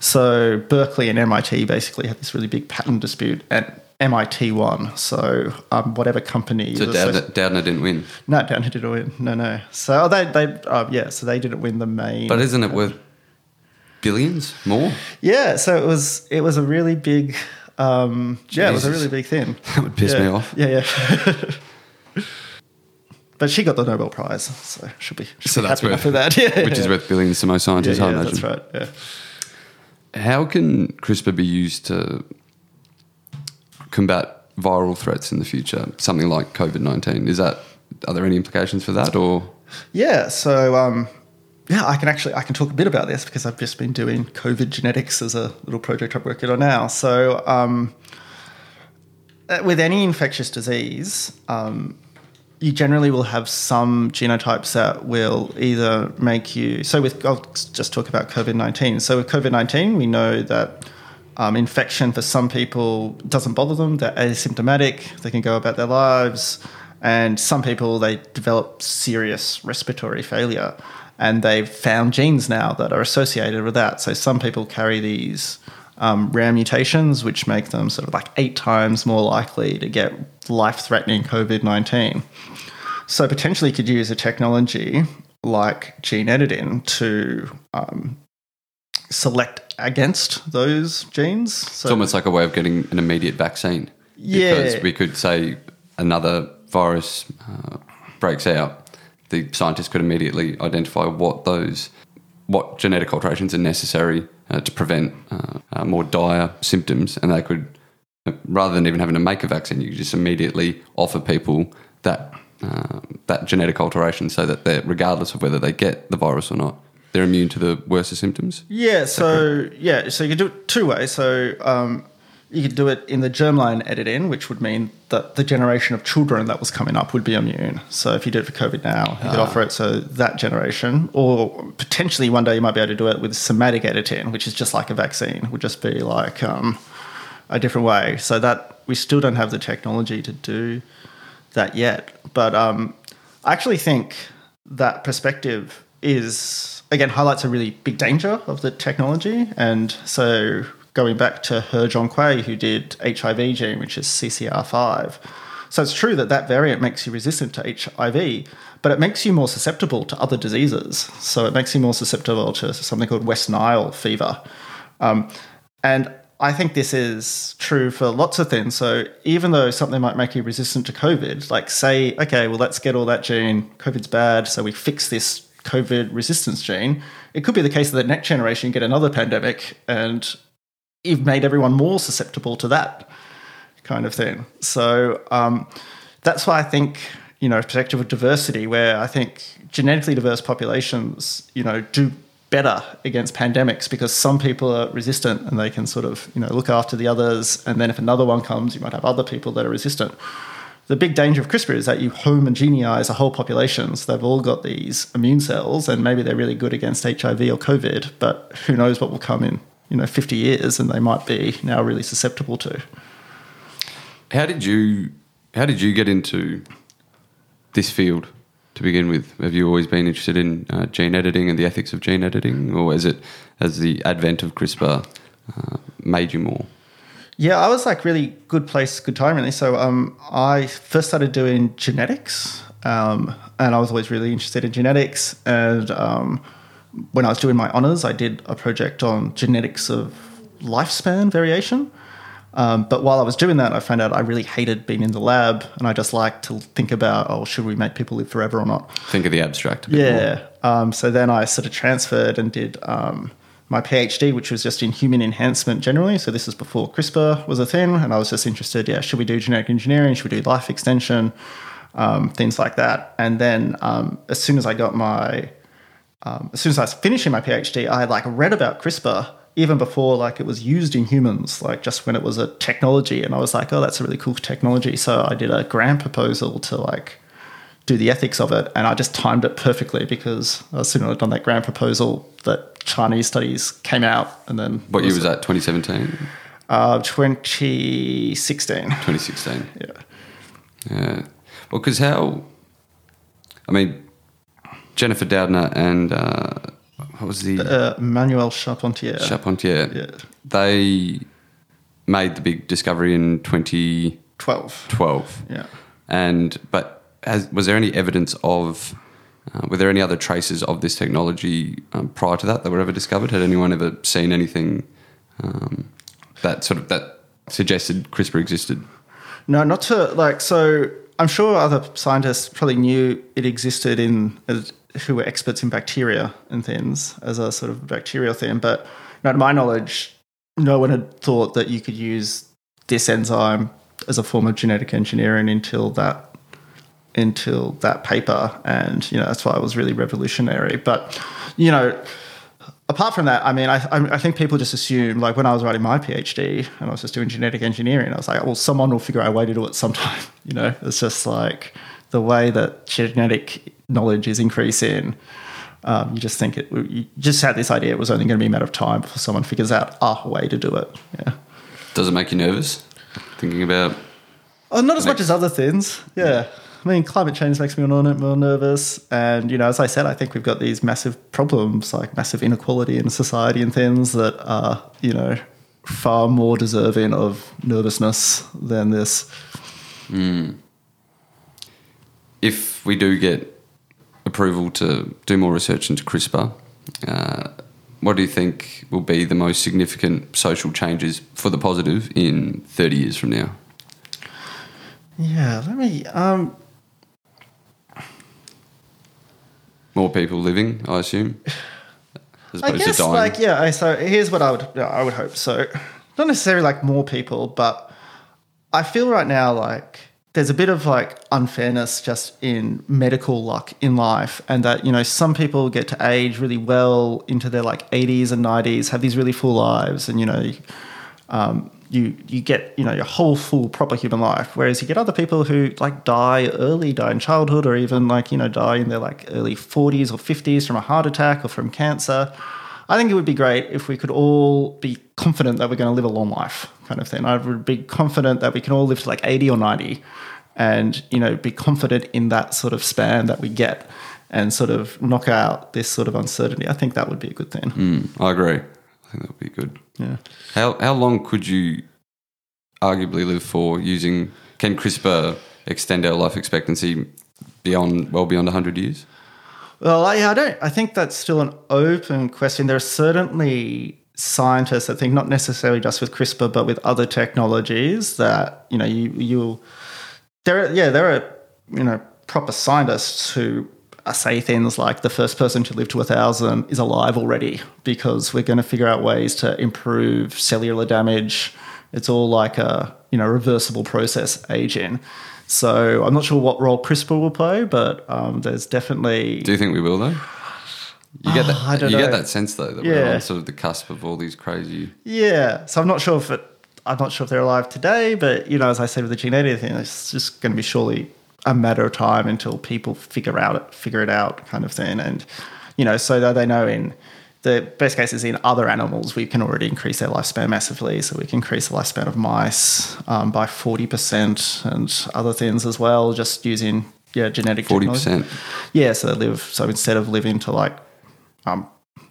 So Berkeley and MIT basically had this really big patent dispute, and MIT won. So um, whatever company So supposed- didn't win, no, Doudna didn't win. No, no. So they, they, uh, yeah. So they didn't win the main. but isn't it worth billions more? Yeah, so it was it was a really big um yeah, it was a really big thing. That would piss yeah. me off. Yeah, yeah. but she got the Nobel Prize, so she'll be So be that's worth, for that. Yeah, which is worth billions to most yeah, scientists, I imagine. that's right. Yeah. How can CRISPR be used to combat viral threats in the future? Something like COVID nineteen. Is that are there any implications for that, or Yeah, so um yeah, I can actually I can talk a bit about this because I've just been doing COVID genetics as a little project I'm working on now. So um uh, with any infectious disease, um, you generally will have some genotypes that will either make you. So, with I'll just talk about COVID 19. So, with COVID 19, we know that um, infection for some people doesn't bother them, they're asymptomatic, they can go about their lives. And some people, they develop serious respiratory failure. And they've found genes now that are associated with that. So, some people carry these um, rare mutations, which make them sort of like eight times more likely to get life threatening COVID 19. So, potentially, you could use a technology like gene editing to um, select against those genes. So, it's almost like a way of getting an immediate vaccine? Yeah. Because we could say another virus uh, breaks out, the scientists could immediately identify what those what genetic alterations are necessary uh, to prevent uh, uh, more dire symptoms, and they could, rather than even having to make a vaccine, you could just immediately offer people that uh, that genetic alteration, so that they're regardless of whether they get the virus or not, they're immune to the worst of symptoms. Yeah, so yeah, so you can do it two ways. So um, you could do it in the germline edit in, which would mean that the generation of children that was coming up would be immune. So if you do it for COVID now, you could Ah. offer it so that generation, or potentially one day you might be able to do it with somatic editing, which is just like a vaccine, would just be like um, a different way. So that we still don't have the technology to do that yet. But um, I actually think that perspective is again highlights a really big danger of the technology. And so going back to Her John Zhonghui, who did HIV gene, which is CCR5. So it's true that that variant makes you resistant to HIV, but it makes you more susceptible to other diseases. So it makes you more susceptible to something called West Nile fever. Um, and I think this is true for lots of things. So even though something might make you resistant to COVID, like say, okay, well, let's get all that gene, COVID's bad, so we fix this COVID resistance gene. It could be the case that the next generation get another pandemic and you've made everyone more susceptible to that kind of thing. So um, that's why I think, you know, perspective of diversity, where I think genetically diverse populations, you know, do better against pandemics because some people are resistant and they can sort of, you know, look after the others. And then if another one comes, you might have other people that are resistant. The big danger of CRISPR is that you homogenize a whole population. So they've all got these immune cells and maybe they're really good against HIV or COVID, but who knows what will come in, you know, 50 years and they might be now really susceptible to. How did you how did you get into this field to begin with? Have you always been interested in uh, gene editing and the ethics of gene editing, or is it has the advent of CRISPR uh, made you more? Yeah, I was like really good place, good time really. So um, I first started doing genetics, um, and I was always really interested in genetics. And um, when I was doing my honors, I did a project on genetics of lifespan variation. Um, but while I was doing that, I found out I really hated being in the lab, and I just like to think about, oh, should we make people live forever or not? Think of the abstract. A bit more. Yeah. Um, so then I sort of transferred and did um, my PhD, which was just in human enhancement generally. So this is before CRISPR was a thing, and I was just interested. Yeah, should we do genetic engineering? Should we do life extension? Um, things like that. And then um, as soon as I got my, um, as soon as I was finishing my PhD, I had like read about CRISPR even before like it was used in humans, like just when it was a technology, and I was like, oh, that's a really cool technology. So I did a grant proposal to like do the ethics of it, and I just timed it perfectly because as soon as I'd done that grant proposal, that Chinese studies came out, and then What year was that? 2017, Uh, 2016. 2016. Yeah. Yeah. Well, because how? I mean, Jennifer Doudna and uh, what was the Uh, Emmanuelle Charpentier. Charpentier? yeah. They made the big discovery in 2012, 12. Yeah. and but has, was there any evidence of? Uh, were there any other traces of this technology um, prior to that that were ever discovered? Had anyone ever seen anything um, that sort of that suggested CRISPR existed? No, not to like. So I'm sure other scientists probably knew it existed in who were experts in bacteria and things as a sort of bacterial thing, but no, to my knowledge, no one had thought that you could use this enzyme as a form of genetic engineering until that until that paper, and you know that's why it was really revolutionary. But you know, apart from that, I mean, I I think people just assume, like when I was writing my PhD and I was just doing genetic engineering, I was like, well, someone will figure out a way to do it sometime. You know, it's just like the way that genetic knowledge is increasing. Um, you just think it, you just had this idea it was only going to be a matter of time before someone figures out a way to do it. Yeah. Does it make you nervous thinking about? Oh, not as much as other things. Yeah. I mean, climate change makes me more, more nervous. And, you know, as I said, I think we've got these massive problems like massive inequality in society and things that are, you know, far more deserving of nervousness than this. If we do get approval to do more research into CRISPR, uh, what do you think will be the most significant social changes for the positive in 30 years from now? Yeah, let me. Um, More people living, I assume, as I guess, like, yeah. So here's what I would, I would hope. So, not necessarily like more people, but I feel right now like there's a bit of like unfairness just in medical luck in life, and that you know some people get to age really well into their like 80s and 90s, have these really full lives, and you know. Um, you you get you know your whole full proper human life. Whereas you get other people who like die early, die in childhood, or even like you know die in their like early forties or fifties from a heart attack or from cancer. I think it would be great if we could all be confident that we're going to live a long life, kind of thing. I would be confident that we can all live to like eighty or ninety, and you know be confident in that sort of span that we get, and sort of knock out this sort of uncertainty. I think that would be a good thing. Mm, I agree. I think that would be good. Yeah. How how long could you arguably live for using? Can CRISPR extend our life expectancy beyond well beyond hundred years? Well, I, don't. I think that's still an open question. There are certainly scientists that think not necessarily just with CRISPR, but with other technologies that you know you you there. Are, yeah, there are you know proper scientists who say things like the first person to live to a thousand is alive already because we're going to figure out ways to improve cellular damage. It's all like a you know reversible process aging. So I'm not sure what role CRISPR will play, but um, there's definitely. Do you think we will though? You get that. Oh, I don't you know. get that sense though that we're Yeah. on sort of the cusp of all these crazy. Yeah, so I'm not sure if it. I'm not sure if they're alive today, but you know, as I said with the gene editing thing, it's just going to be surely a matter of time until people figure out it, figure it out, kind of thing, and you know, so that they know in the best case is in other animals, we can already increase their lifespan massively. So we can increase the lifespan of mice um, by forty percent, and other things as well, just using yeah genetic Forty technology. percent. Yeah, so they live. So instead of living to like, um,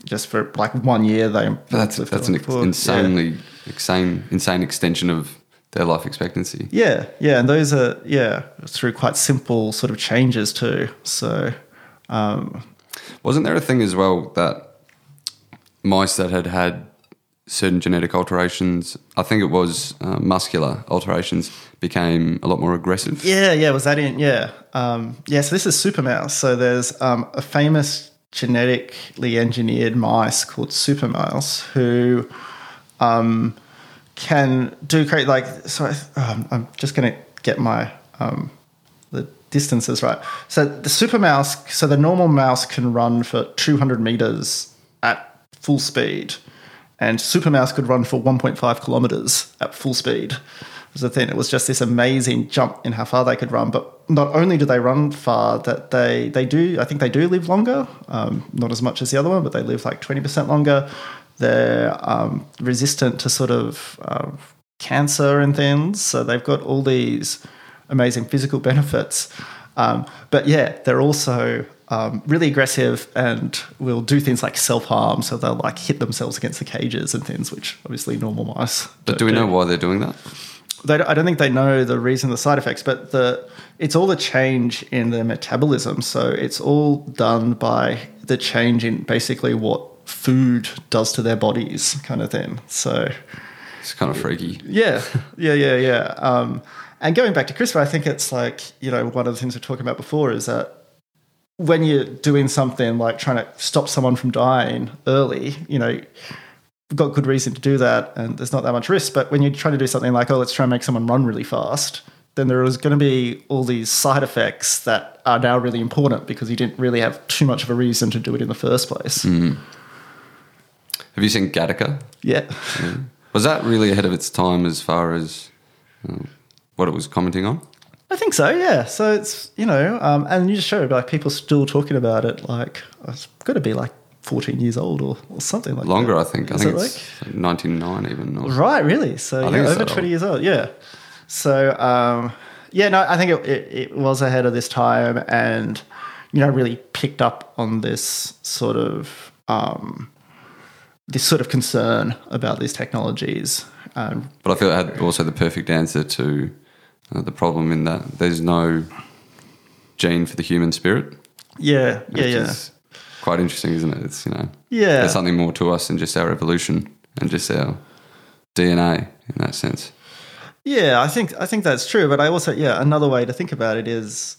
just for like one year, they That's that's an ex- four- yeah. insanely insane insane extension of their life expectancy. Yeah, yeah, and those are yeah through quite simple sort of changes too. So um, Wasn't there a thing as well that mice that had had certain genetic alterations, I think it was uh, muscular alterations, became a lot more aggressive? yeah, yeah, was that in yeah um, yeah? So this is super mouse. So there's um, a famous genetically engineered mice called super mouse who um, can do great like so. Um, I'm just gonna get my um, the distances right. So the super mouse, so the normal mouse can run for 200 meters full speed, and super mouse could run for 1.5 kilometers at full speed. Was the thing. It was just this amazing jump in how far they could run. But not only do they run far, that they they do. I think they do live longer. Um, not as much as the other one, but they live like 20% longer. They're um, resistant to sort of uh, cancer and things. So they've got all these amazing physical benefits. Um, but yeah, they're also um, really aggressive and will do things like self harm. So they'll like hit themselves against the cages and things, which obviously normal mice. But do we know why they're doing that? They, I don't think they know the reason, the side effects, but the it's all the change in their metabolism. So it's all done by the change in basically what food does to their bodies, kind of thing. So It's kind of freaky. yeah, yeah, yeah, yeah. Um, and going back to CRISPR, I think it's like you know one of the things we are talking about before is that when you're doing something like trying to stop someone from dying early, you know, you've got good reason to do that, and there's not that much risk. But when you're trying to do something like, oh, let's try and make someone run really fast, then there is going to be all these side effects that are now really important because you didn't really have too much of a reason to do it in the first place. Have you seen Gattaca? Yeah. Was that really ahead of its time as far as uh, what it was commenting on? I think so, yeah. So it's you know, um, and you just show like people still talking about it. Like it's got to be like fourteen years old or, or something like Longer, that. Longer, I think. I Is think it it's like 99 even. Or, Right, really? So I yeah, think over twenty old. years old. Yeah. So um, yeah, no, I think it, it, it was ahead of this time, and you know, really picked up on this sort of um, this sort of concern about these technologies. Um, But I feel it had also the perfect answer to uh, the problem in that there's no gene for the human spirit. yeah, yeah, which yeah, is quite interesting, isn't it? It's you know, yeah. there's something more to us than just our evolution and just our DNA in that sense. Yeah, I think I think that's true. But I also yeah, another way to think about it is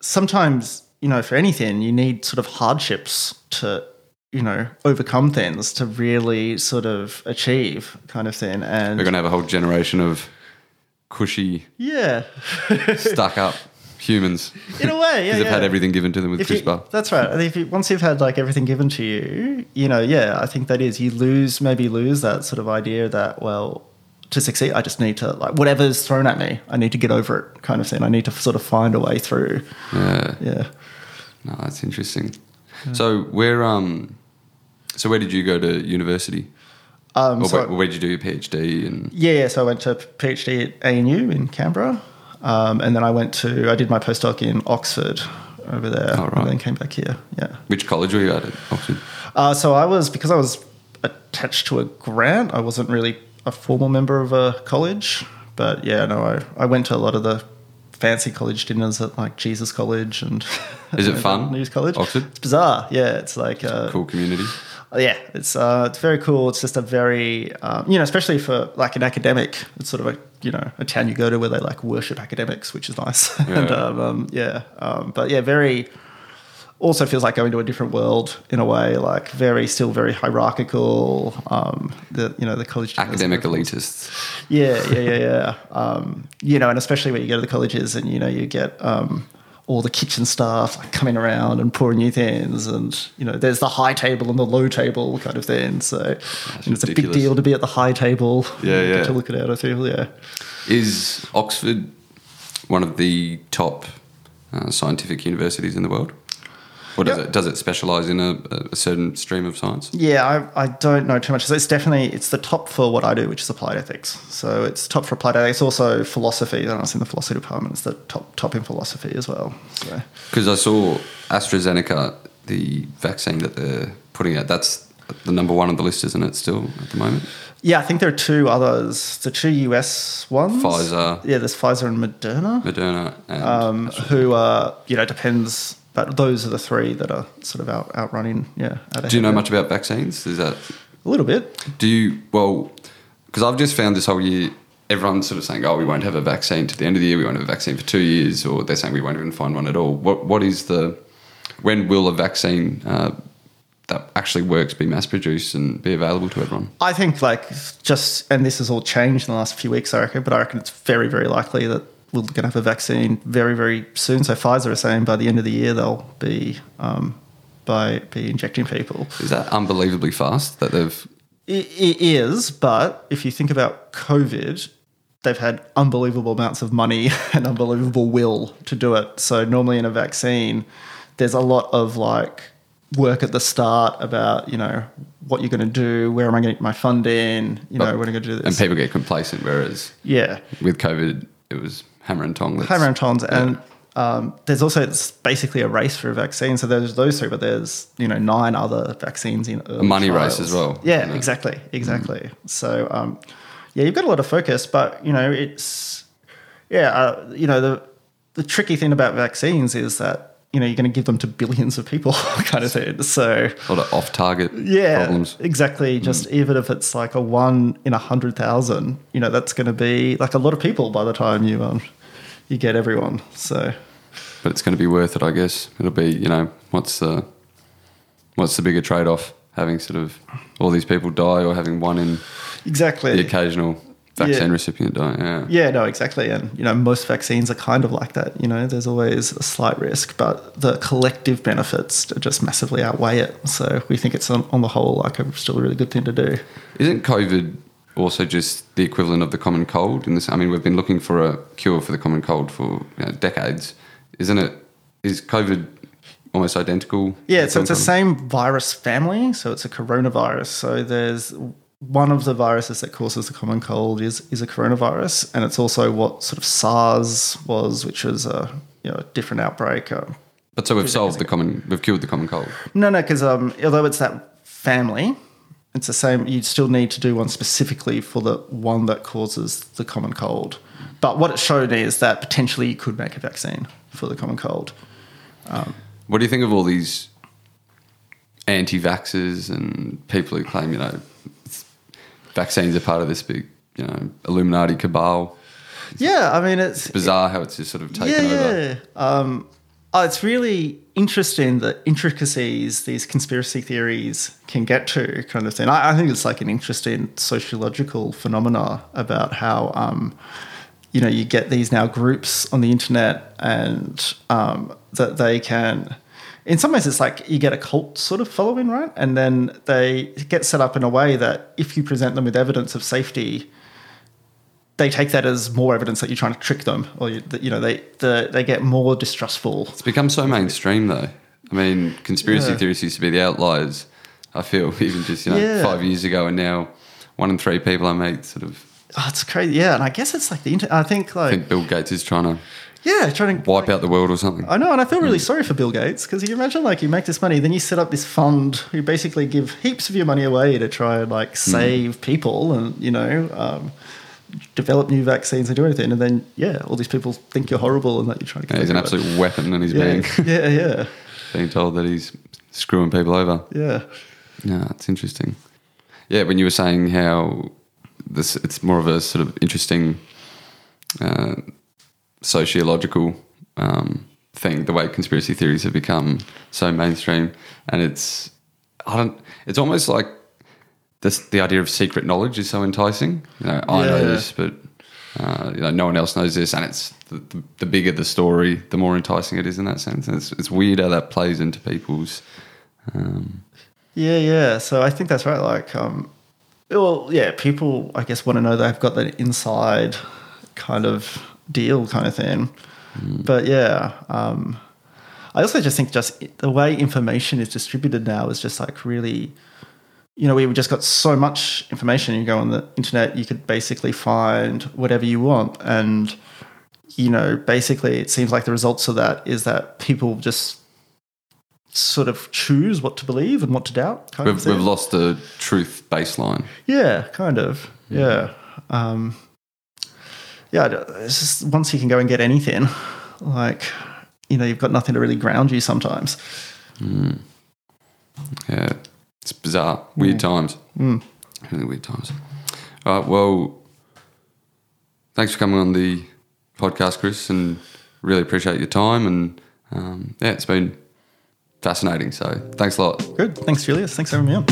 sometimes you know for anything you need sort of hardships to you know overcome things to really sort of achieve kind of thing. And we're going to have a whole generation of cushy, yeah, stuck up humans in a way, yeah, because they've yeah. had everything given to them with If you- that's right. If you, once you've had like everything given to you, you know, yeah, I think that is you lose maybe lose that sort of idea that well, to succeed. I just need to like whatever's thrown at me. I need to get over it, kind of thing. I need to sort of find a way through. Yeah. Yeah. No, that's interesting. So where um, so where did you go to university? Um, so- where, where did you do your PhD? And Yeah, yeah. So I went to PhD at ANU in Canberra, um, and then I went to I did my postdoc in Oxford over there, Oh, right. and then came back here. Yeah. which college were you at at Oxford? Uh, so I was because I was attached to a grant. I wasn't really a formal member of a college, but yeah, no, I, I went to a lot of the fancy college dinners at like Jesus College and Is it fun, New College. Oxford? It's bizarre. Yeah, it's like uh, Cool community. Yeah, it's uh, it's very cool. It's just a very um, you know, especially for like an academic. It's sort of a you know a town you go to where they like worship academics, which is nice. and Yeah. um, um, yeah, um, but yeah, very. Also feels like going to a different world in a way, like very still very hierarchical. Um, the you know the college Academic elitists. yeah, yeah, yeah, yeah. Um, you know, and especially when you go to the colleges and you know you get um, all the kitchen staff like coming around and pouring you things, and you know there's the high table and the low table kind of thing. So and it's a big deal to be at the high table. Yeah, yeah. To look at it, I feel. Yeah. Is Oxford one of the top uh, scientific universities in the world? Or does Yep. it does it specialize in a, a certain stream of science? Yeah, I, I don't know too much. So it's definitely it's the top for what I do, which is applied ethics. So it's top for applied ethics. Also philosophy. I was in the philosophy department. It's the top top in philosophy as well. So Because I saw AstraZeneca, the vaccine that they're putting out. That's the number one on the list, isn't it? Still at the moment. Yeah, I think there are two others. The two US ones. Pfizer. Yeah, there's Pfizer and Moderna. Moderna and Um, who are, you know, depends. But those are the three that are sort of out outrunning. Yeah. out Do you know much about vaccines? Is that A little bit. do you well? Because I've just found this whole year, everyone's sort of saying, "Oh, we won't have a vaccine to the end of the year. We won't have a vaccine for two years," or they're saying we won't even find one at all. What What is the when will a vaccine uh, that actually works be mass produced and be available to everyone? I think like just, and this has all changed in the last few weeks. I reckon, but I reckon it's very, very likely that we're going to have a vaccine very, very soon. So Pfizer is saying by the end of the year they'll be um, by be injecting people. Is that unbelievably fast that they've It, it is, but if you think about COVID, they've had unbelievable amounts of money and unbelievable will to do it. So normally in a vaccine, there's a lot of like work at the start about you know what you're going to do, where am I going to get my funding, you know, But- when am I going to do this? and people get complacent, whereas yeah, with COVID it was hammer and tong. let's- hammer and tons, and um, there's also it's basically a race for a vaccine. So there's those three, but there's you know nine other vaccines in early money race as well, Yeah, it? exactly, exactly. So um, yeah, you've got a lot of focus, but you know it's yeah, uh, you know the the tricky thing about vaccines is that you know you're going to give them to billions of people, kind of thing. So a lot of off-target yeah, problems. exactly. Just even if it's like a one in a hundred thousand, you know, that's going to be like a lot of people by the time you um you get everyone. So but it's going to be worth it, I guess. It'll be, you know, what's the what's the bigger trade off having sort of all these people die or having one in exactly. the occasional vaccine Yeah. recipient die? Yeah. Yeah, no, exactly. And, you know, most vaccines are kind of like that. You know, there's always a slight risk, but the collective benefits just massively outweigh it. So we think it's on, on the whole like a still a really good thing to do. Isn't COVID also just the equivalent of the common cold? In this, I mean, we've been looking for a cure for the common cold for you know, decades. Isn't it? Is COVID almost identical? Yeah, so it's the same virus family. So it's a coronavirus. So there's one of the viruses that causes the common cold is is a coronavirus, and it's also what sort of SARS was, which was a you know a different outbreak. Um, But so we've solved the common, we've cured the common cold. no, no, because um, although it's that family, it's the same. You still need to do one specifically for the one that causes the common cold. But what it showed is that potentially you could make a vaccine for the common cold. What do you think of all these anti-vaxxers and people who claim, you know, vaccines are part of this big, you know, Illuminati cabal? Yeah, I mean it's Bizarre how it's just sort of taken over. Yeah. Um, oh, it's really interesting the intricacies these conspiracy theories can get to, kind of thing. I, I think it's like an interesting sociological phenomena about how, um, you know, you get these now groups on the internet and um, that they can. In some ways, it's like you get a cult sort of following, right? And then they get set up in a way that if you present them with evidence of safety, they take that as more evidence that you're trying to trick them, or you, you know they the, they get more distrustful. It's become so mainstream, though. I mean, conspiracy Yeah. theories used to be the outliers. I feel even just you know Yeah. five years ago, and now one in three people I meet sort of Oh, it's crazy, yeah. And I guess it's like the inter- I think like I think Bill Gates is trying to yeah, trying to wipe out the world or something. I know, and I feel really sorry for Bill Gates because you imagine like you make this money, then you set up this fund, you basically give heaps of your money away to try and like save people and you know um, develop new vaccines and do anything, and then yeah, all these people think you're horrible and that you're trying to. Yeah, he's an absolute weapon, and he's Yeah, being yeah, yeah, being told that he's screwing people over. yeah. Yeah, it's interesting. Yeah, when you were saying how this, it's more of a sort of interesting uh, sociological um, thing. The way conspiracy theories have become so mainstream, and it's I don't. It's almost like this. The idea of secret knowledge is so enticing. You know, I know this, but uh, you know, no one else knows this, and it's the, the, the bigger the story, the more enticing it is in that sense. And it's, it's weird how that plays into people's. Um, Yeah, yeah. So I think that's right. Like, um, well, yeah, people, I guess, want to know they've got that inside kind of deal kind of thing. But yeah, um, I also just think just the way information is distributed now is just like really, you know, we've just got so much information. You go on the internet, you could basically find whatever you want. And, you know, basically it seems like the results of that is that people just sort of choose what to believe and what to doubt. We've, we've lost the truth baseline. Yeah, kind of. Yeah. Um, yeah, it's just once you can go and get anything, like, you know, you've got nothing to really ground you sometimes. Yeah, it's bizarre. Weird times. Really weird times. All right, well, thanks for coming on the podcast, Chris, and really appreciate your time. And um, yeah, it's been fascinating. So thanks a lot. Good. Thanks, Julius. Thanks for having me on.